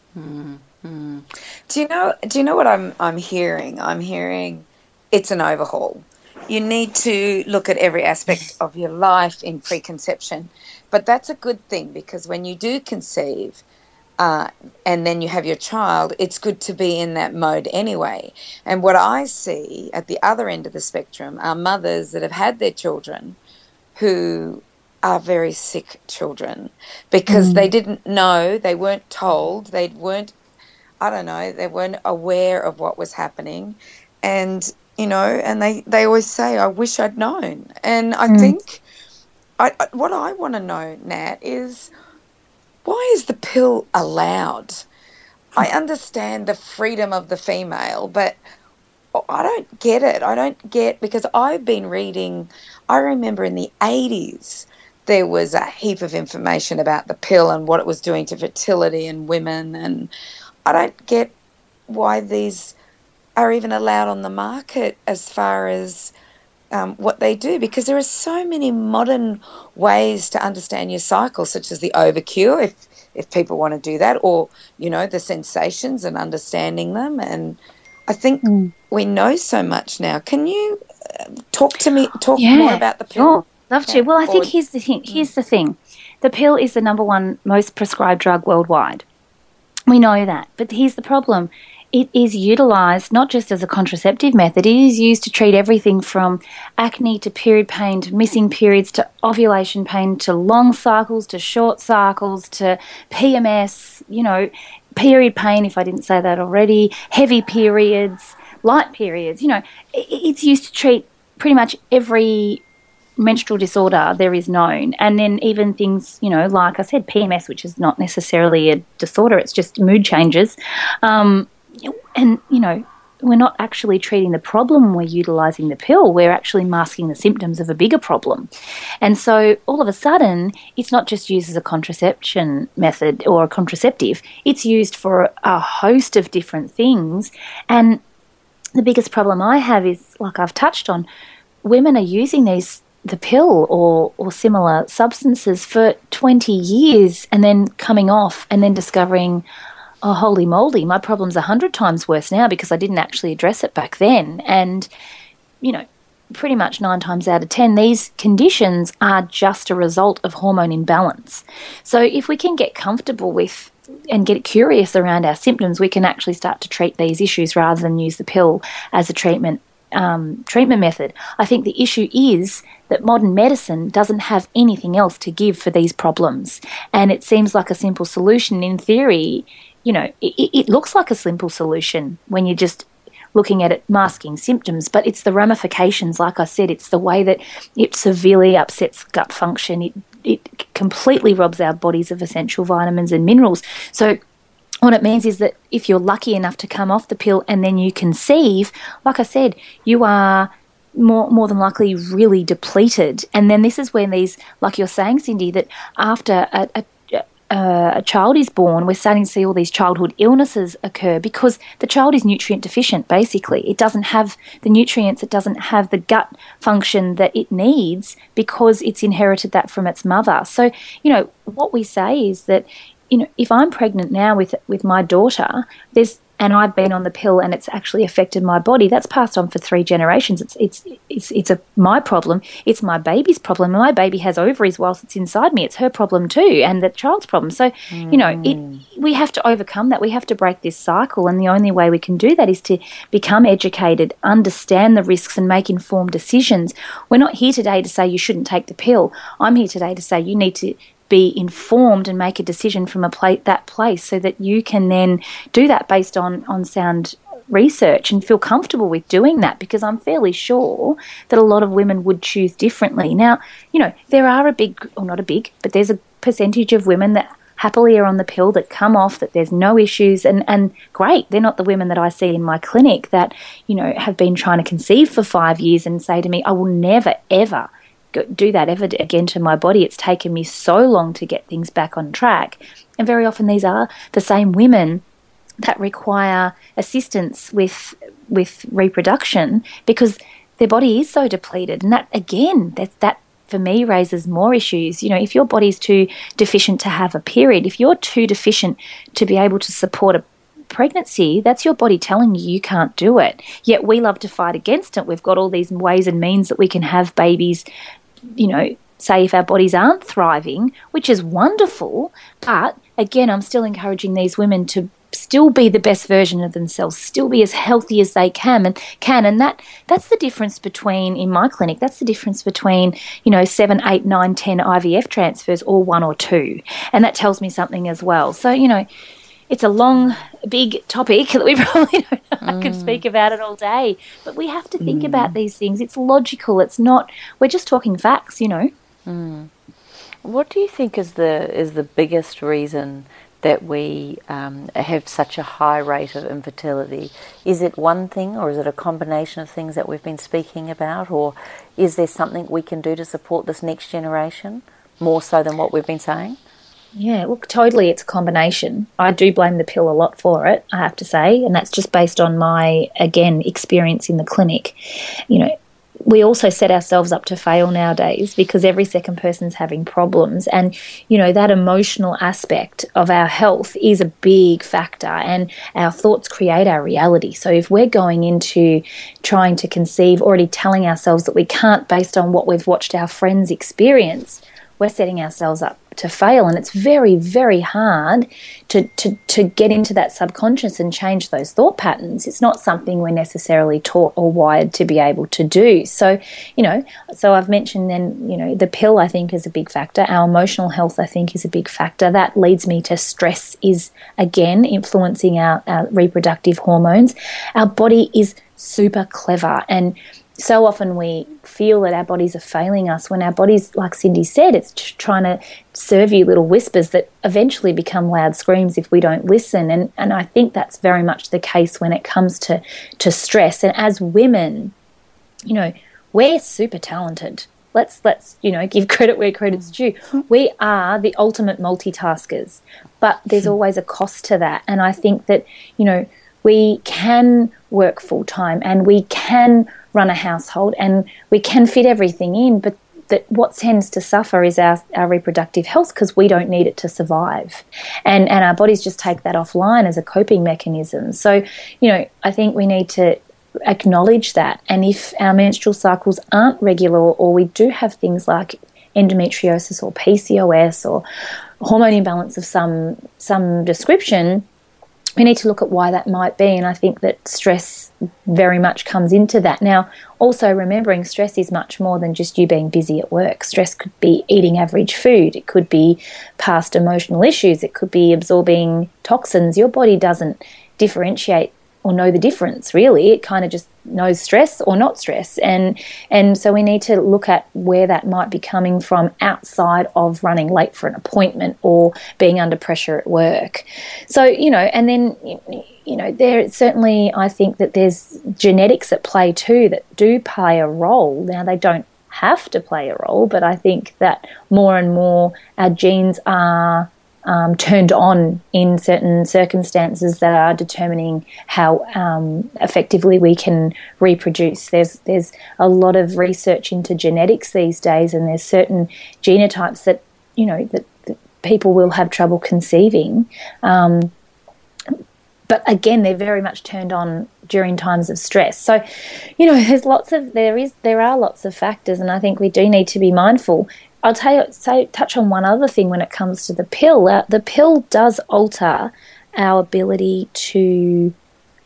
Do you know? Do you know what I'm I'm hearing? I'm hearing it's an overhaul. You need to look at every aspect of your life in preconception, but that's a good thing because when you do conceive, uh, and then you have your child, it's good to be in that mode anyway. And what I see at the other end of the spectrum are mothers that have had their children who are very sick children because they didn't know, they weren't told, they weren't, I don't know, they weren't aware of what was happening. And, you know, and they, they always say, I wish I'd known. And I think I, I- what I want to know, Nat, is why is the pill allowed? I understand the freedom of the female, but I don't get it. I don't get because I've been reading. I remember in the eighties there was a heap of information about the pill and what it was doing to fertility and women, and I don't get why these are even allowed on the market as far as um, what they do because there are so many modern ways to understand your cycle, such as the overcure, if if people want to do that, or you know the sensations and understanding them. And I think we know so much now. Can you uh, talk to me? Talk more about the pill. Sure. Love to. Yeah. Well, I think Or- here's the thing. Here's the thing. The pill is the number one most prescribed drug worldwide. We know that. But here's the problem. It is utilized not just as a contraceptive method, it is used to treat everything from acne to period pain to missing periods to ovulation pain to long cycles to short cycles to PMS, you know, period pain, if I didn't say that already, heavy periods, light periods. You know, it's used to treat pretty much every menstrual disorder there is known. And then even things, you know, like I said, PMS, which is not necessarily a disorder, it's just mood changes. Um, and, you know, we're not actually treating the problem we're utilizing the pill. We're actually masking the symptoms of a bigger problem. And so all of a sudden, it's not just used as a contraception method or a contraceptive, it's used for a host of different things. And the biggest problem I have is, like I've touched on, women are using these the pill or, or similar substances for 20 years and then coming off and then discovering, oh, holy moly, my problem's a hundred times worse now because I didn't actually address it back then. And, you know, pretty much nine times out of ten, these conditions are just a result of hormone imbalance. So if we can get comfortable with and get curious around our symptoms, we can actually start to treat these issues rather than use the pill as a treatment um, treatment method. I think the issue is that modern medicine doesn't have anything else to give for these problems, and it seems like a simple solution in theory you know, it, it looks like a simple solution when you're just looking at it masking symptoms, but it's the ramifications. Like I said, it's the way that it severely upsets gut function. It it completely robs our bodies of essential vitamins and minerals. So what it means is that if you're lucky enough to come off the pill and then you conceive, like I said, you are more more than likely really depleted. And then this is when these, like you're saying, Cyndi, that after a, a uh, a child is born, we're starting to see all these childhood illnesses occur because the child is nutrient deficient, basically. It doesn't have the nutrients, it doesn't have the gut function that it needs because it's inherited that from its mother. So, you know, what we say is that, you know, if I'm pregnant now with with my daughter, there's and I've been on the pill and it's actually affected my body, that's passed on for three generations. It's it's it's it's a my problem. It's my baby's problem. My baby has ovaries whilst it's inside me. It's her problem too, and the child's problem. So mm. you know, it mm. we have to overcome that. We have to break this cycle, and the only way we can do that is to become educated, understand the risks, and make informed decisions. We're not here today to say you shouldn't take the pill. I'm here today to say you need to be informed and make a decision from a pla- that place so that you can then do that based on, on sound research and feel comfortable with doing that because I'm fairly sure that a lot of women would choose differently. Now, you know, there are a big, or not a big, but there's a percentage of women that happily are on the pill that come off that there's no issues and and great they're not the women that I see in my clinic that you know have been trying to conceive for 5 years and say to me I will never ever do that ever again to my body. It's taken me so long to get things back on track. And very often these are the same women that require assistance with with reproduction because their body is so depleted. And that again, that that for me raises more issues. You know, if your body's too deficient to have a period, if you're too deficient to be able to support a pregnancy, that's your body telling you you can't do it. Yet we love to fight against it. We've got all these ways and means that we can have babies you know, say if our bodies aren't thriving, which is wonderful, but again, I'm still encouraging these women to still be the best version of themselves, still be as healthy as they can and can. And that that's the difference between in my clinic, that's the difference between, you know, seven, eight, nine, ten IVF transfers or one or two. And that tells me something as well. So, you know, it's a long, big topic that we probably don't. Mm. I could speak about it all day, but we have to think mm. about these things. It's logical. It's not. We're just talking facts, you know. Mm. What do you think is the is the biggest reason that we um, have such a high rate of infertility? Is it one thing, or is it a combination of things that we've been speaking about, or is there something we can do to support this next generation more so than what we've been saying? Yeah, look, totally, it's a combination. I do blame the pill a lot for it, I have to say, and that's just based on my, again, experience in the clinic. You know, we also set ourselves up to fail nowadays because every second person's having problems and you know that emotional aspect of our health is a big factor and our thoughts create our reality so if we're going into trying to conceive already telling ourselves that we can't based on what we've watched our friends experience we're setting ourselves up to fail. And it's very, very hard to, to, to get into that subconscious and change those thought patterns. It's not something we're necessarily taught or wired to be able to do. So, you know, so I've mentioned then, you know, the pill I think is a big factor. Our emotional health I think is a big factor. That leads me to stress is again influencing our, our reproductive hormones. Our body is super clever and so often we feel that our bodies are failing us when our bodies, like Cyndi said, it's trying to serve you little whispers that eventually become loud screams if we don't listen. And, and I think that's very much the case when it comes to, to stress. And as women, you know, we're super talented. Let's let's you know give credit where credit's due. We are the ultimate multitaskers, but there's hmm. always a cost to that. And I think that you know we can work full time and we can run a household and we can fit everything in, but that what tends to suffer is our, our reproductive health because we don't need it to survive. And, and our bodies just take that offline as a coping mechanism. So, you know, I think we need to acknowledge that. And if our menstrual cycles aren't regular or we do have things like endometriosis or PCOS or hormone imbalance of some some description, we need to look at why that might be. And I think that stress very much comes into that. Now, also remembering stress is much more than just you being busy at work. Stress could be eating average food, it could be past emotional issues, it could be absorbing toxins. Your body doesn't differentiate or know the difference really it kind of just knows stress or not stress and and so we need to look at where that might be coming from outside of running late for an appointment or being under pressure at work so you know and then you know there certainly i think that there's genetics at play too that do play a role now they don't have to play a role but i think that more and more our genes are um, turned on in certain circumstances that are determining how um, effectively we can reproduce. There's there's a lot of research into genetics these days, and there's certain genotypes that you know that, that people will have trouble conceiving. Um, but again, they're very much turned on during times of stress. So, you know, there's lots of there is there are lots of factors, and I think we do need to be mindful. I'll tell you, say, touch on one other thing when it comes to the pill. Uh, the pill does alter our ability to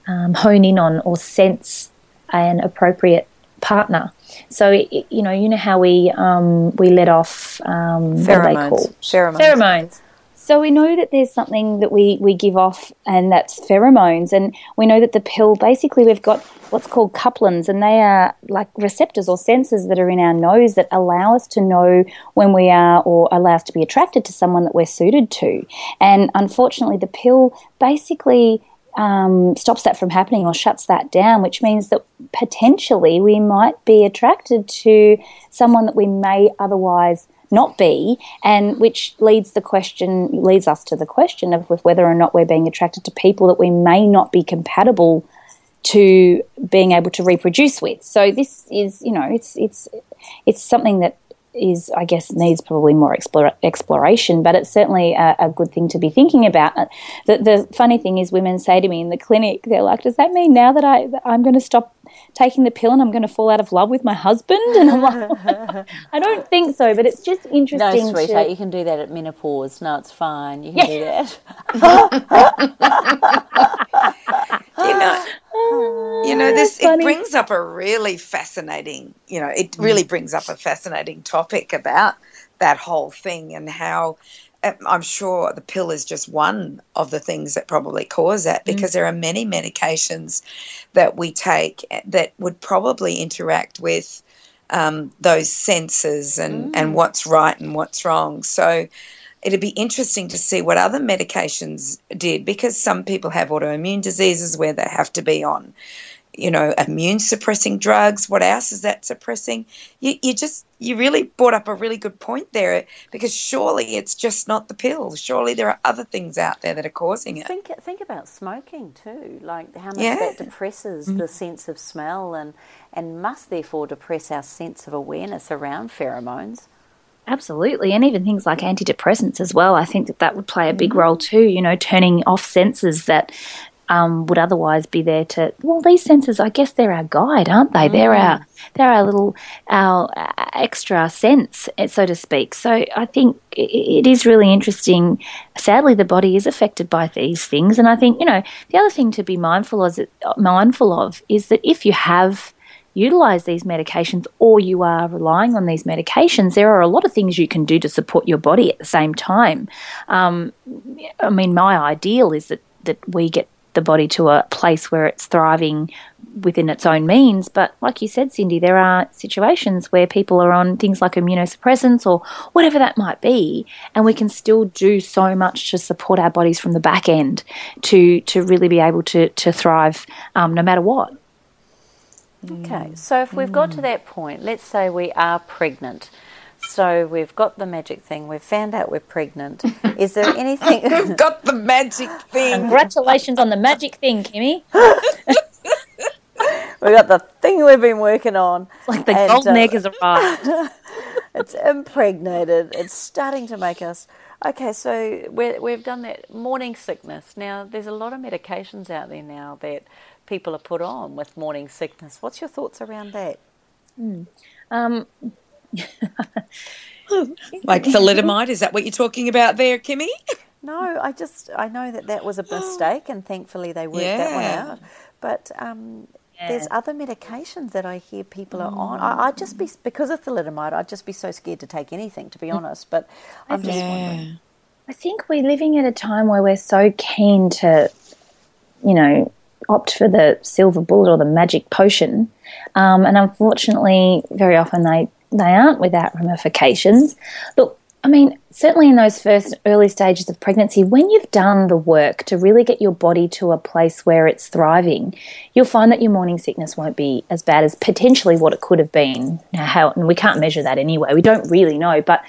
um, hone in on or sense an appropriate partner. So it, you know, you know how we um, we let off um, pheromones. Pheromones. Pheromones. So we know that there's something that we, we give off, and that's pheromones. And we know that the pill, basically, we've got what's called copulins, and they are like receptors or sensors that are in our nose that allow us to know when we are or allow us to be attracted to someone that we're suited to. And unfortunately, the pill basically um, stops that from happening or shuts that down, which means that potentially we might be attracted to someone that we may otherwise not be, and which leads the question leads us to the question of whether or not we're being attracted to people that we may not be compatible to being able to reproduce with. So this is, you know, it's it's it's something that is, I guess, needs probably more explore, exploration, but it's certainly a, a, good thing to be thinking about. Uh, the, the, funny thing is, women say to me in the clinic, they're like, "Does that mean now that I that I'm going to stop taking the pill and I'm going to fall out of love with my husband?" And I'm like, "I don't think so," but it's just interesting. No, sweetheart, to... you can do that at menopause. No, it's fine. You can yeah. do that. you know, you know this it brings up a really fascinating you know it really mm. brings up a fascinating topic about that whole thing and how um, I'm sure the pill is just one of the things that probably cause that mm. because mm. there are many medications that we take that would probably interact with um, those senses and, mm. and what's right and what's wrong. So it'd be interesting to see what other medications did because some people have autoimmune diseases where they have to be on you know immune suppressing drugs. What else is that suppressing? You, you just you really brought up a really good point there because surely it's just not the pill surely there are other things out there that are causing it. Think think about smoking too. Like how much yeah. that depresses mm-hmm. the sense of smell and and must therefore depress our sense of awareness around pheromones Absolutely, and even things like antidepressants as well. I think that that would play a big mm-hmm. role too. You know, turning off senses that um, would otherwise be there to. Well, these senses, I guess, they're our guide, aren't they? Mm. They're our they're our little our extra sense, so to speak. So I think it is really interesting. Sadly, the body is affected by these things, and I think you know the other thing to be mindful of, mindful of is that if you have utilize these medications or you are relying on these medications, there are a lot of things you can do to support your body at the same time. Um, I mean, my ideal is that, that we get the body to a place where it's thriving within its own means. But like you said, Cyndi, there are situations where people are on things like immunosuppressants or whatever that might be, and we can still do so much to support our bodies from the back end to to really be able to to thrive um, no matter what. Okay, so if we've got to that point, let's say we are pregnant. So we've got the magic thing. We've found out we're pregnant. Is there anything? We've got the magic thing. Congratulations on the magic thing, Kimmy. we've got the thing we've been working on. It's Like the And, golden uh, egg has arrived. It's impregnated. It's starting to make us. Okay, so we're, we've done that morning sickness. Now, there's a lot of medications out there now that people are put on with morning sickness. What's your thoughts around that? Um, Like thalidomide, is that what you're talking about there, Kimmy? No, I just I know that that was a mistake, and thankfully they worked that one out. But um, there's other medications that I hear people are on. I, I'd just be because of thalidomide. I'd just be so scared to take anything, to be honest. But I'm just wondering. I think we're living at a time where we're so keen to, you know, opt for the silver bullet or the magic potion, um, and unfortunately, very often they they aren't without ramifications. Look, I mean, certainly in those first early stages of pregnancy, when you've done the work to really get your body to a place where it's thriving, you'll find that your morning sickness won't be as bad as potentially what it could have been. Now, how, and we can't measure that anyway. We don't really know, but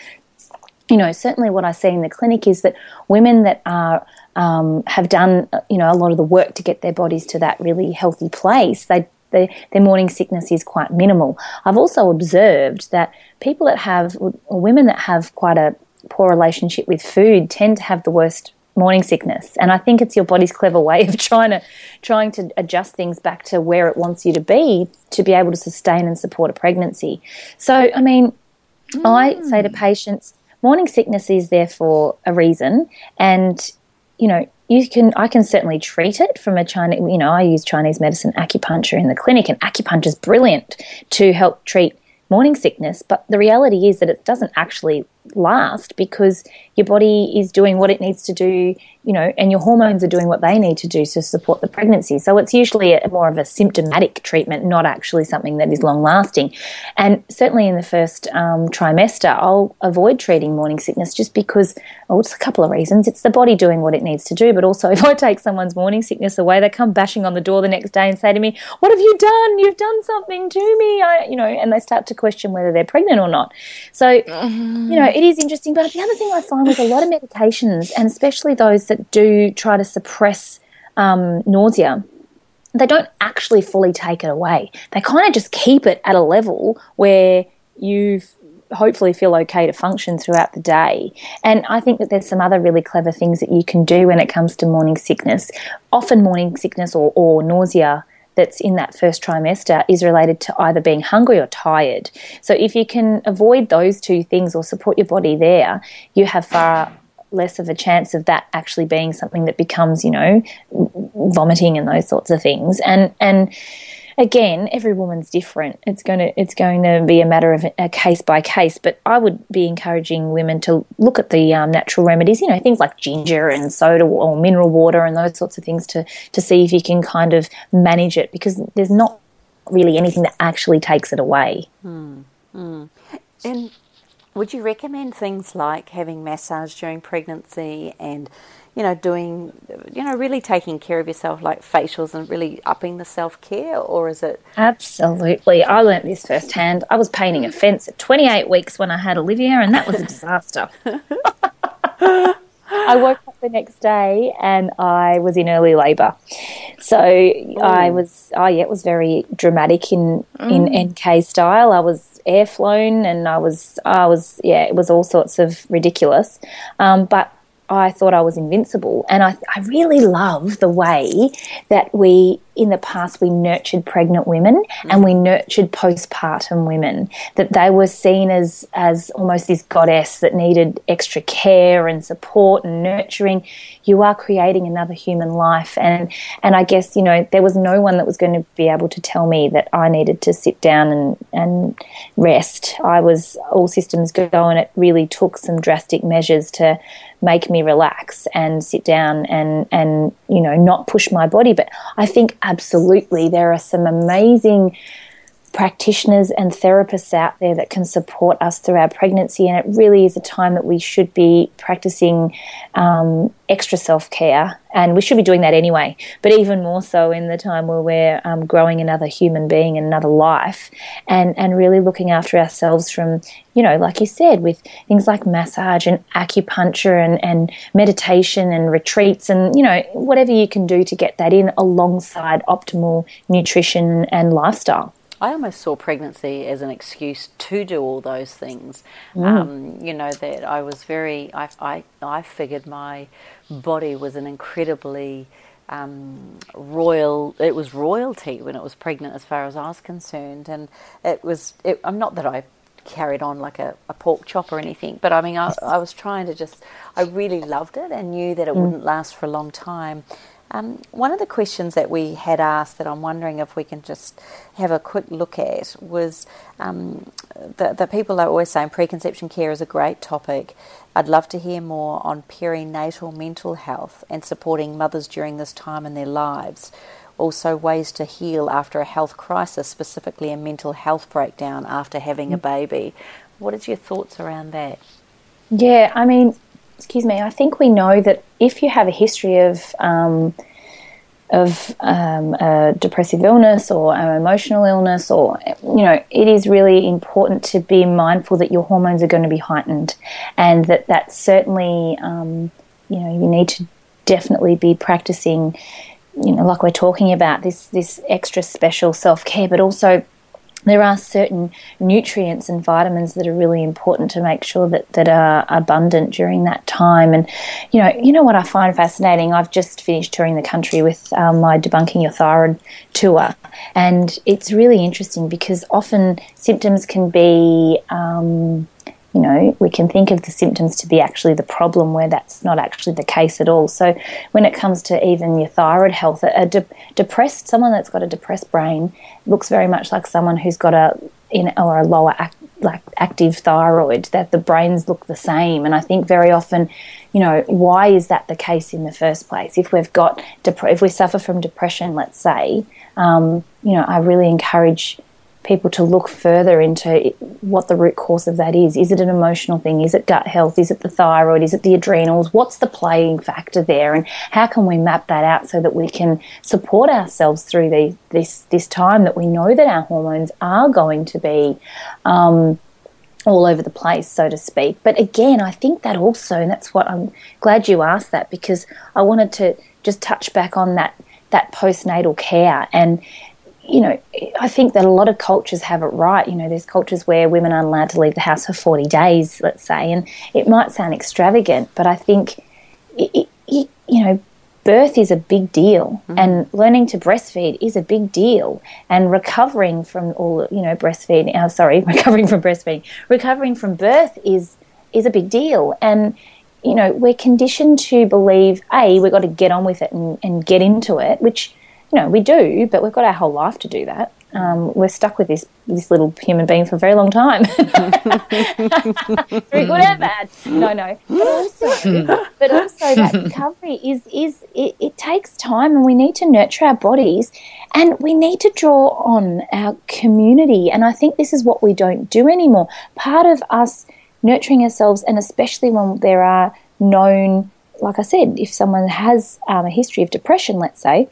you know, certainly what I see in the clinic is that women that are um, have done, you know, a lot of the work to get their bodies to that really healthy place, they, they their morning sickness is quite minimal. I've also observed that people that have, or women that have quite a poor relationship with food, tend to have the worst morning sickness. And I think it's your body's clever way of trying to trying to adjust things back to where it wants you to be to be able to sustain and support a pregnancy. So, I mean, I say to patients, morning sickness is there for a reason, and you know you can I can certainly treat it from a Chinese. You know, I use Chinese medicine acupuncture in the clinic, and acupuncture is brilliant to help treat morning sickness. But the reality is that it doesn't actually last because your body is doing what it needs to do, you know, and your hormones are doing what they need to do to support the pregnancy. So it's usually a, more of a symptomatic treatment, not actually something that is long lasting. And certainly in the first um, trimester, I'll avoid treating morning sickness just because, oh, it's a couple of reasons. It's the body doing what it needs to do, but also if I take someone's morning sickness away, they come bashing on the door the next day and say to me, "What have you done? You've done something to me," I, you know, and they start to question whether they're pregnant or not. So, you know, it is interesting. But the other thing I find with a lot of medications, and especially those that do try to suppress um, nausea, they don't actually fully take it away. They kind of just keep it at a level where you hopefully feel okay to function throughout the day. And I think that there's some other really clever things that you can do when it comes to morning sickness. Often, morning sickness or, or nausea that's in that first trimester is related to either being hungry or tired. So if you can avoid those two things or support your body there, you have far less of a chance of that actually being something that becomes, you know, vomiting and those sorts of things. And and again, every woman's different. It's going to it's going to be a matter of a case by case. But I would be encouraging women to look at the um, natural remedies. You know, things like ginger and soda or mineral water and those sorts of things to to see if you can kind of manage it because there's not really anything that actually takes it away. And would you recommend things like having massage during pregnancy and, you know, doing, you know, really taking care of yourself like facials and really upping the self care? Or is it, Absolutely. I learnt this firsthand. I was painting a fence at 28 weeks when I had Olivia, and that was a disaster. I woke up the next day and I was in early labour. So I was, oh yeah, it was very dramatic in, in NK style. I was air flown and I was, I was, yeah, it was all sorts of ridiculous. Um, but I thought I was invincible. And I, I really love the way that we in the past we nurtured pregnant women and we mm. nurtured postpartum women, that they were seen as, as almost this goddess that needed extra care and support and nurturing. You are creating another human life. And, and I guess, you know, there was no one that was going to be able to tell me that I needed to sit down and, and rest. I was all systems go, and it really took some drastic measures to make me relax and sit down and and you know not push my body but i think absolutely. There are some amazing practitioners and therapists out there that can support us through our pregnancy, and it really is a time that we should be practicing um, extra self care, and we should be doing that anyway. But even more so in the time where we're um, growing another human being, another life, and and really looking after ourselves from you know, like you said, with things like massage and acupuncture and, and meditation and retreats and, you know, whatever you can do to get that in alongside optimal nutrition and lifestyle. I almost saw pregnancy as an excuse to do all those things. Mm. Um, you know that I was very. I, I I figured my body was an incredibly um, royal. It was royalty when it was pregnant, as far as I was concerned, and it was. It, I'm not that I carried on like a, a, pork chop or anything, but I mean, I, I was trying to just. I really loved it and knew that it mm. wouldn't last for a long time. Um, one of the questions that we had asked that I'm wondering if we can just have a quick look at was um, the, the people are always saying preconception care is a great topic. I'd love to hear more on perinatal mental health and supporting mothers during this time in their lives. Also, ways to heal after a health crisis, specifically a mental health breakdown after having a baby. What is your thoughts around that? Yeah, I mean, excuse me, I think we know that if you have a history of um, of um, a depressive illness or an emotional illness, or you know, it is really important to be mindful that your hormones are going to be heightened, and that that certainly, um, you know, you need to definitely be practicing, you know, like we're talking about this this extra special self care, but also there are certain nutrients and vitamins that are really important to make sure that, that are abundant during that time. And you know, you know what I find fascinating. I've just finished touring the country with um, my debunking your thyroid tour, and it's really interesting because often symptoms can be um, you know, we can think of the symptoms to be actually the problem where that's not actually the case at all. So when it comes to even your thyroid health, a de- depressed someone that's got a depressed brain looks very much like someone who's got a in or a lower like active thyroid that the brains look the same and i think very often you know why is that the case in the first place if we've got dep- if we suffer from depression let's say um, you know i really encourage people to look further into what the root cause of that is. Is it an emotional thing? Is it gut health? Is it the thyroid? Is it the adrenals? What's the playing factor there? And how can we map that out so that we can support ourselves through the, this this time that we know that our hormones are going to be um, all over the place, so to speak. But again, I think that also, and that's what I'm glad you asked that because I wanted to just touch back on that that postnatal care and you know, I think that a lot of cultures have it right. You know, there's cultures where women aren't allowed to leave the house for 40 days, let's say, and it might sound extravagant, but I think, it, it, you know, birth is a big deal mm-hmm. and learning to breastfeed is a big deal and recovering from all, you know, breastfeeding, uh, sorry, recovering from breastfeeding, recovering from birth is, is a big deal. And, you know, we're conditioned to believe, A, we've got to get on with it and, and get into it, which you know, we do, but we've got our whole life to do that. Um, we're stuck with this this little human being for a very long time. very good and bad. No, no. But also, but also that recovery is is it, it takes time, and we need to nurture our bodies, and we need to draw on our community. And I think this is what we don't do anymore. Part of us nurturing ourselves, and especially when there are known, like I said, if someone has um, a history of depression, let's say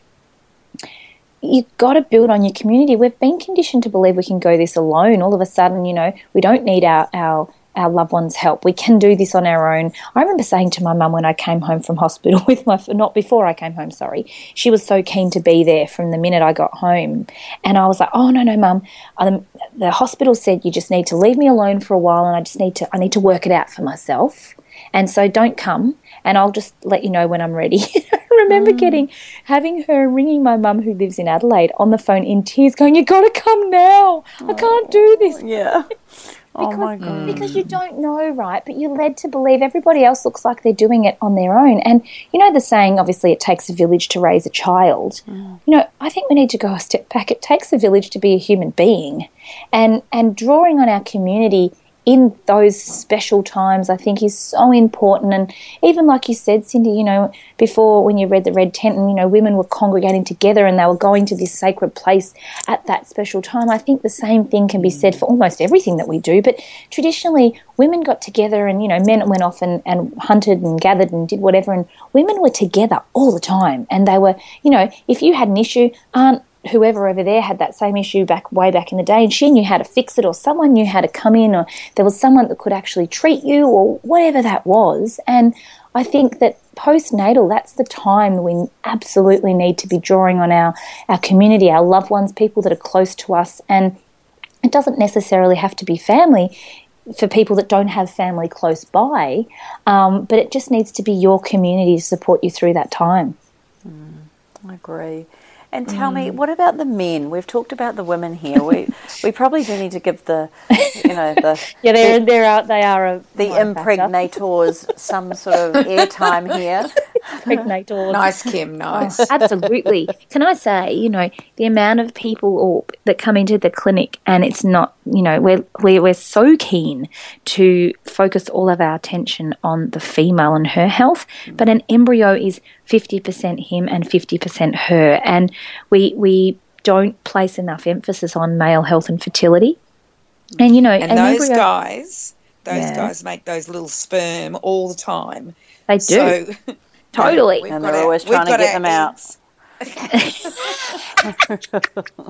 you've got to build on your community. We've been conditioned to believe we can go this alone. All of a sudden, you know, we don't need our, our our loved ones' help. We can do this on our own. I remember saying to my mum when I came home from hospital with my not before I came home, sorry. She was so keen to be there from the minute I got home, and I was like, "Oh no, no, mum. Um, the hospital said you just need to leave me alone for a while, and I just need to I need to work it out for myself. And so don't come, and I'll just let you know when I'm ready." remember mm. getting having her ringing my mum who lives in Adelaide on the phone in tears going you got to come now I can't do oh, this Yeah. oh because, my god. because you don't know, right? But you're led to believe everybody else looks like they're doing it on their own. And you know the saying, obviously, it takes a village to raise a child. Mm. You know, I think we need to go a step back. It takes a village to be a human being, and and drawing on our community in those special times, I think, is so important. And even like you said, Cyndi, you know, before when you read the red tent, and you know, women were congregating together and they were going to this sacred place at that special time. I think the same thing can be said for almost everything that we do. But traditionally, women got together, and you know, men went off and, and hunted and gathered and did whatever, and women were together all the time. And they were, you know, if you had an issue, aunt whoever over there had that same issue back way back in the day and she knew how to fix it or someone knew how to come in or there was someone that could actually treat you or whatever that was. And I think that postnatal that's the time we absolutely need to be drawing on our our community our loved ones people that are close to us. And it doesn't necessarily have to be family for people that don't have family close by um, but it just needs to be your community to support you through that time. I agree. And mm. tell me, what about the men? We've talked about the women here. We we probably do need to give the you know the yeah they're they're out they are a the impregnators some sort of airtime here. impregnators Nice, Kim. Nice. Absolutely. Can I say, you know, the amount of people or, that come into the clinic and it's not, you know, we're, we're, we're so keen to focus all of our attention on the female and her health, but an embryo is 50% him and 50% her. And we, we don't place enough emphasis on male health and fertility. And, you know, And an those embryo, guys, those Yeah. guys make those little sperm all the time. they do. So totally. we've And they're our- always we've trying to get our them out.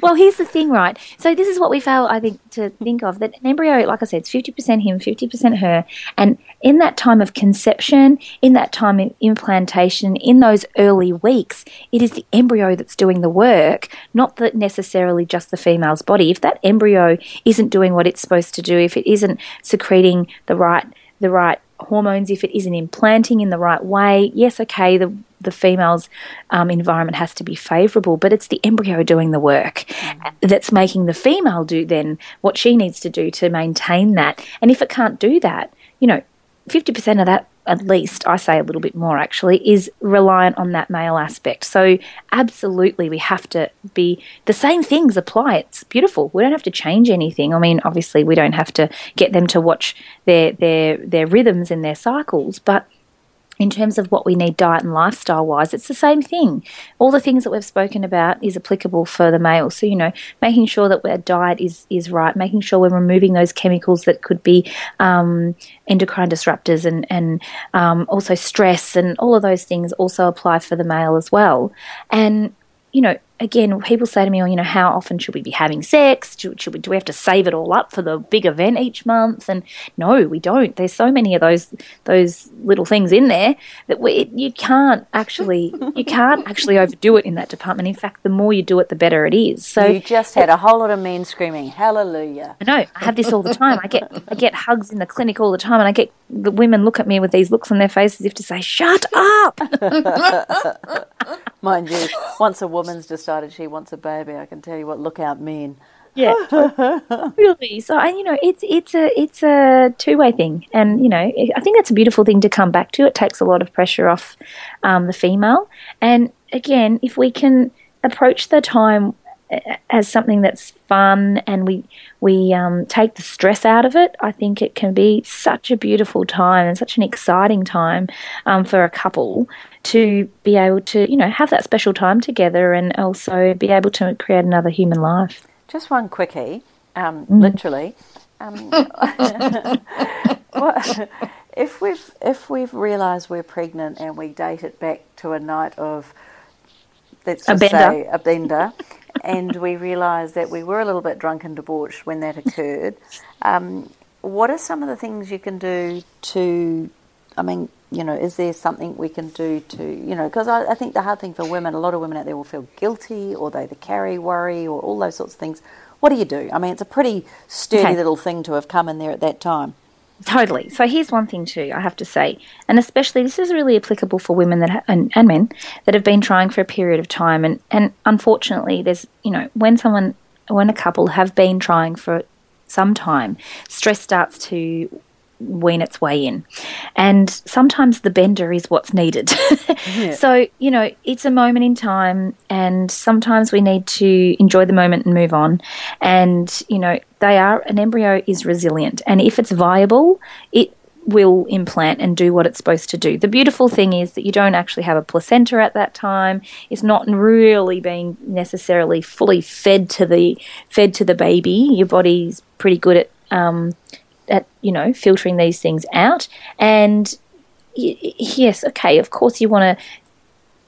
Well, here's the thing, right? So this is what we fail, I think, to think of that an embryo, like I said, it's fifty percent him, fifty percent her, and in that time of conception, in that time of implantation, in those early weeks, it is the embryo that's doing the work, not that necessarily just the female's body. If that embryo isn't doing what it's supposed to do, if it isn't secreting the right the right hormones, if it isn't implanting in the right way, yes, okay, the the female's um, environment has to be favourable, but it's the embryo doing the work that's making the female do then what she needs to do to maintain that. And if it can't do that, you know, 50% of that, at least, I say a little bit more actually, is reliant on that male aspect. So, absolutely, we have to be the same things apply. It's beautiful. We don't have to change anything. I mean, obviously, we don't have to get them to watch their, their, their rhythms and their cycles, but in terms of what we need diet and lifestyle wise, it's the same thing. All the things that we've spoken about is applicable for the male. So, you know, making sure that our diet is, is right, making sure we're removing those chemicals that could be um, endocrine disruptors and, and um, also stress and all of those things also apply for the male as well. And, you know, again, people say to me, well, you know, how often should we be having sex? Should, should we, do we have to save it all up for the big event each month? And no, we don't. There's so many of those those little things in there that we, you can't actually you can't actually overdo it in that department. In fact, the more you do it, the better it is. So you just had a whole lot of men screaming hallelujah. I know I have this all the time. I get I get hugs in the clinic all the time, and I get the women look at me with these looks on their faces as if to say, "Shut up." Mind you, once a woman's decided she wants a baby, I can tell you what, look out men. Yeah, really. So, and you know, it's it's a it's a two way thing, and you know, I think that's a beautiful thing to come back to. It takes a lot of pressure off um, the female, and again, if we can approach the time as something that's fun and we we um, take the stress out of it, I think it can be such a beautiful time and such an exciting time um, for a couple to be able to you know have that special time together and also be able to create another human life. Just one quickie, um, Mm. literally. Um, what, if we've if we've realised we're pregnant and we date it back to a night of let's just bender. say a bender, and we realise that we were a little bit drunk and debauched when that occurred, um, what are some of the things you can do to? I mean, you know, is there something we can do to, you know, because I, I think the hard thing for women, a lot of women out there will feel guilty or they either carry worry or all those sorts of things. What do you do? I mean, it's a pretty sturdy Okay. little thing to have come in there at that time. Totally. So here's one thing too. I have to say, and especially this is really applicable for women that ha- and, and men that have been trying for a period of time, and and unfortunately, there's you know when someone when a couple have been trying for some time, stress starts to wean its way in. And sometimes the bender is what's needed. So, you know, it's a moment in time, and sometimes we need to enjoy the moment and move on. And, you know, they are, an embryo is resilient. And if it's viable, it will implant and do what it's supposed to do. The beautiful thing is that you don't actually have a placenta at that time. It's not really being necessarily fully fed to the fed to the baby. Your body's pretty good at um, at you know filtering these things out. And yes, okay, of course you want to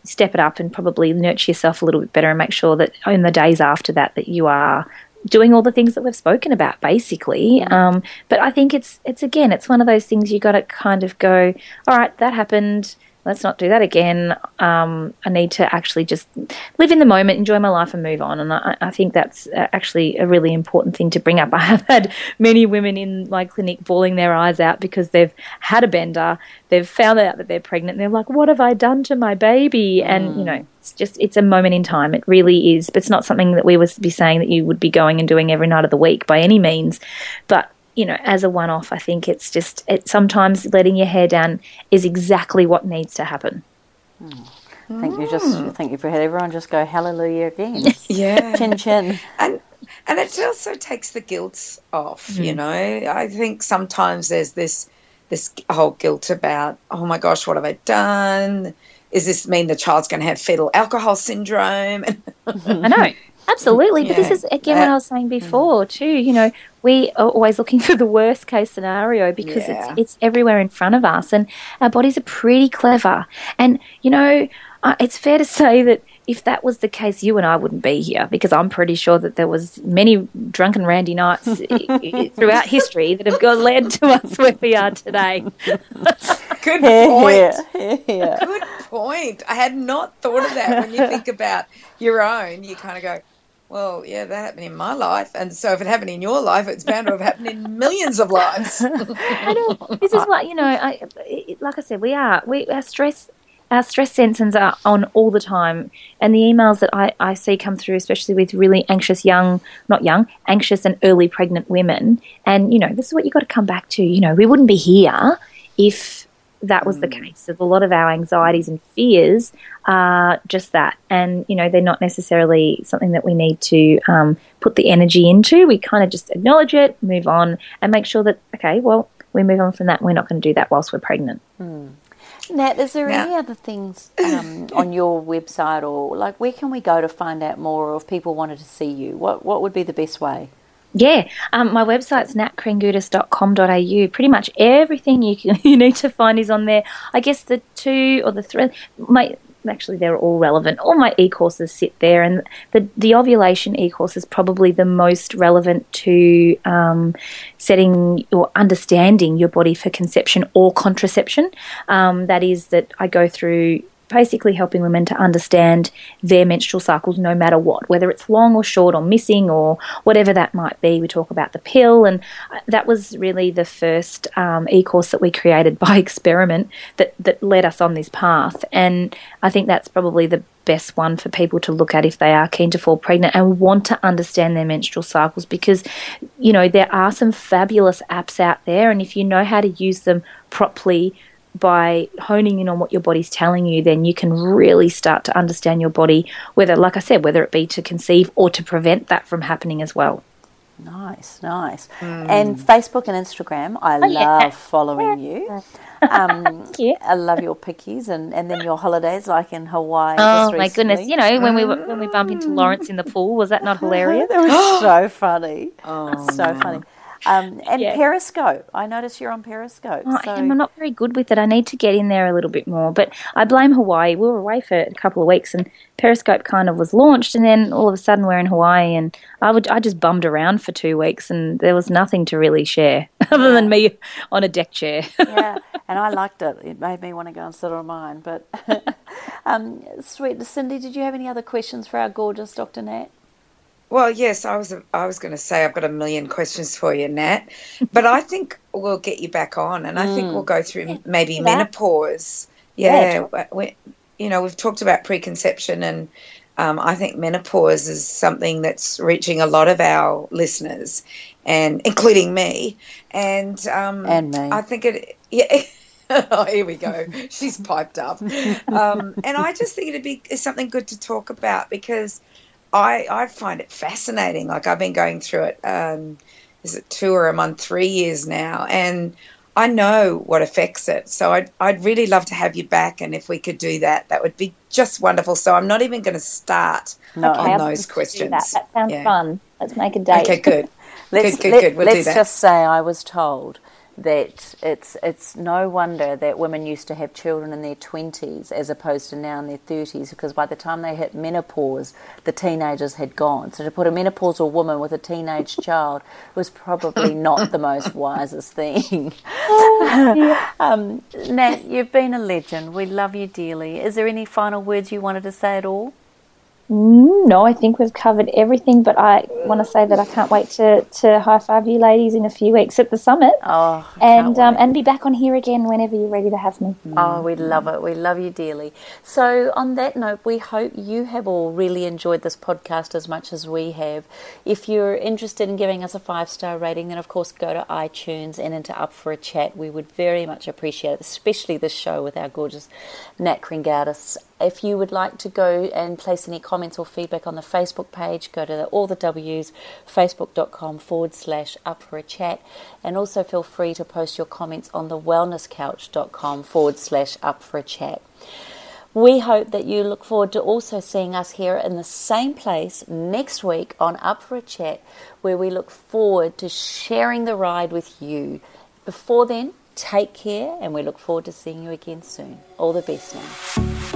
step it up and probably nurture yourself a little bit better and make sure that in the days after that that you are doing all the things that we've spoken about basically. Um, but i think it's it's again it's one of those things you got to kind of go all right that happened let's not do that again. Um, i need to actually just live in the moment enjoy my life and move on. And i, I think that's uh, actually a really important thing to bring up. I have had many women in my clinic bawling their eyes out because they've had a bender. They've found out that they're pregnant. And they're like what have i done to my baby? And you know it's just it's a moment in time. It really is. But it's not something that we would be saying that you would be going and doing every night of the week by any means. But you know as a one off i think it's just it sometimes letting your hair down is exactly what needs to happen hmm. Thank you. Just hmm. thank you for everyone. Just go hallelujah again. Yeah. chin chin. and and it also takes the guilt off you hmm. know i think sometimes there's this this whole guilt about oh my gosh what have i done Is this mean the child's going to have fetal alcohol syndrome I know. Absolutely. But this is, again, what I was saying before, too. You know, we are always looking for the worst case scenario because Yeah. it's, it's everywhere in front of us. And our bodies are pretty clever. And, you know, uh, it's fair to say that if that was the case, you and I wouldn't be here because I'm pretty sure that there was many drunken randy nights i- i- throughout history that have got led to us where we are today. good point yeah. good point i had not thought of that when you think about your own you kind of go well yeah that happened in my life and so if it happened in your life it's bound to have happened in millions of lives I know. This is what you know. I, it, like I said, we are. We our stress. Our stress sensors are on all the time, and the emails that I, I see come through, especially with really anxious young, not young, anxious and early pregnant women. And you know, this is what you've got to come back to. You know, we wouldn't be here if that was the case. So a lot of our anxieties and fears are just that, and you know, they're not necessarily something that we need to um, put the energy into. We kind of just acknowledge it, move on, and make sure that okay, well, we move on from that. We're not going to do that whilst we're pregnant. Nat, is there Yeah. any other things um, on your website or like where can we go to find out more or if people wanted to see you? What what would be the best way? Yeah, um, my website's natkringoudis.com.au. Pretty much everything you can, you need to find is on there. I guess the two or the three, my actually they're all relevant. All my e-courses sit there, and the the ovulation e-course is probably the most relevant to um, setting or understanding your body for conception or contraception. Um, that is that I go through basically helping women to understand their menstrual cycles no matter what, whether it's long or short or missing or whatever that might be. We talk about the pill, and uh, that was really the first um, e course that we created by experiment that, that led us on this path. And I think that's probably the best one for people to look at if they are keen to fall pregnant and want to understand their menstrual cycles because you know there are some fabulous apps out there and if you know how to use them properly by honing in on what your body's telling you, then you can really start to understand your body, whether, like I said, whether it be to conceive or to prevent that from happening as well. Nice, nice. And Facebook and Instagram, I Oh, yeah. love following you. Um, you. I love your pickies and, and then your holidays, like in Hawaii. Oh my goodness! You know when we when we bump into Lawrence in the pool, was that not hilarious? That was so funny. so funny. Um, and Yeah. Periscope. I notice you're on Periscope. Oh, so I am not very good with it. I need to get in there a little bit more. But I blame Hawaii. We were away for a couple of weeks, and Periscope kind of was launched, and then all of a sudden we're in Hawaii, and I would I just bummed around for two weeks, and there was nothing to really share other than me on a deck chair. yeah, and I liked it. It made me want to go and sit on mine. But um, sweet Cyndi, did you have any other questions for our gorgeous Dr. Nat? Well, yes, I was I was going to say I've got a million questions for you, Nat, but I think we'll get you back on, and I think we'll go through maybe menopause. Yeah, we, you know, we've talked about preconception, and um, I think menopause is something that's reaching a lot of our listeners, and including me, and um, And me. I think it. Yeah. oh, here we go. She's piped up, um, and I just think it'd be something good to talk about because I I find it fascinating. Like I've been going through it. Um, is it two or a month, three years now, and I know what affects it. So I'd I'd really love to have you back, and if we could do that, that would be just wonderful. So I'm not even going to start No. on Okay, those questions. That. that sounds Yeah. fun. Let's make a date. Okay, good. Let's, good, good, let, good. We'll do let's that. just say I was told that it's it's no wonder that women used to have children in their 20s as opposed to now in their 30s because by the time they hit menopause the teenagers had gone. So to put a menopausal woman with a teenage child was probably not the most wisest thing. Um, Nat you've been a legend. We love you dearly. Is there any final words you wanted to say at all No, I think we've covered everything, but I want to say that I can't wait to, to high five you ladies in a few weeks at the summit. oh and um, and be back on here again whenever you're ready to have me. Oh, we love it. We love you dearly. So, on that note, we hope you have all really enjoyed this podcast as much as we have. If you're interested in giving us a five star rating, then of course go to iTunes and into Up for a Chat. We would very much appreciate it, especially this show with our gorgeous Nat Kringoudis. If you would like to go and place any comments or feedback on the Facebook page, go to the, all the W's, facebook.com forward slash up for a chat. And also feel free to post your comments on the wellnesscouch.com forward slash up for a chat. We hope that you look forward to also seeing us here in the same place next week on Up for a Chat, where we look forward to sharing the ride with you. Before then, take care and we look forward to seeing you again soon. All the best now.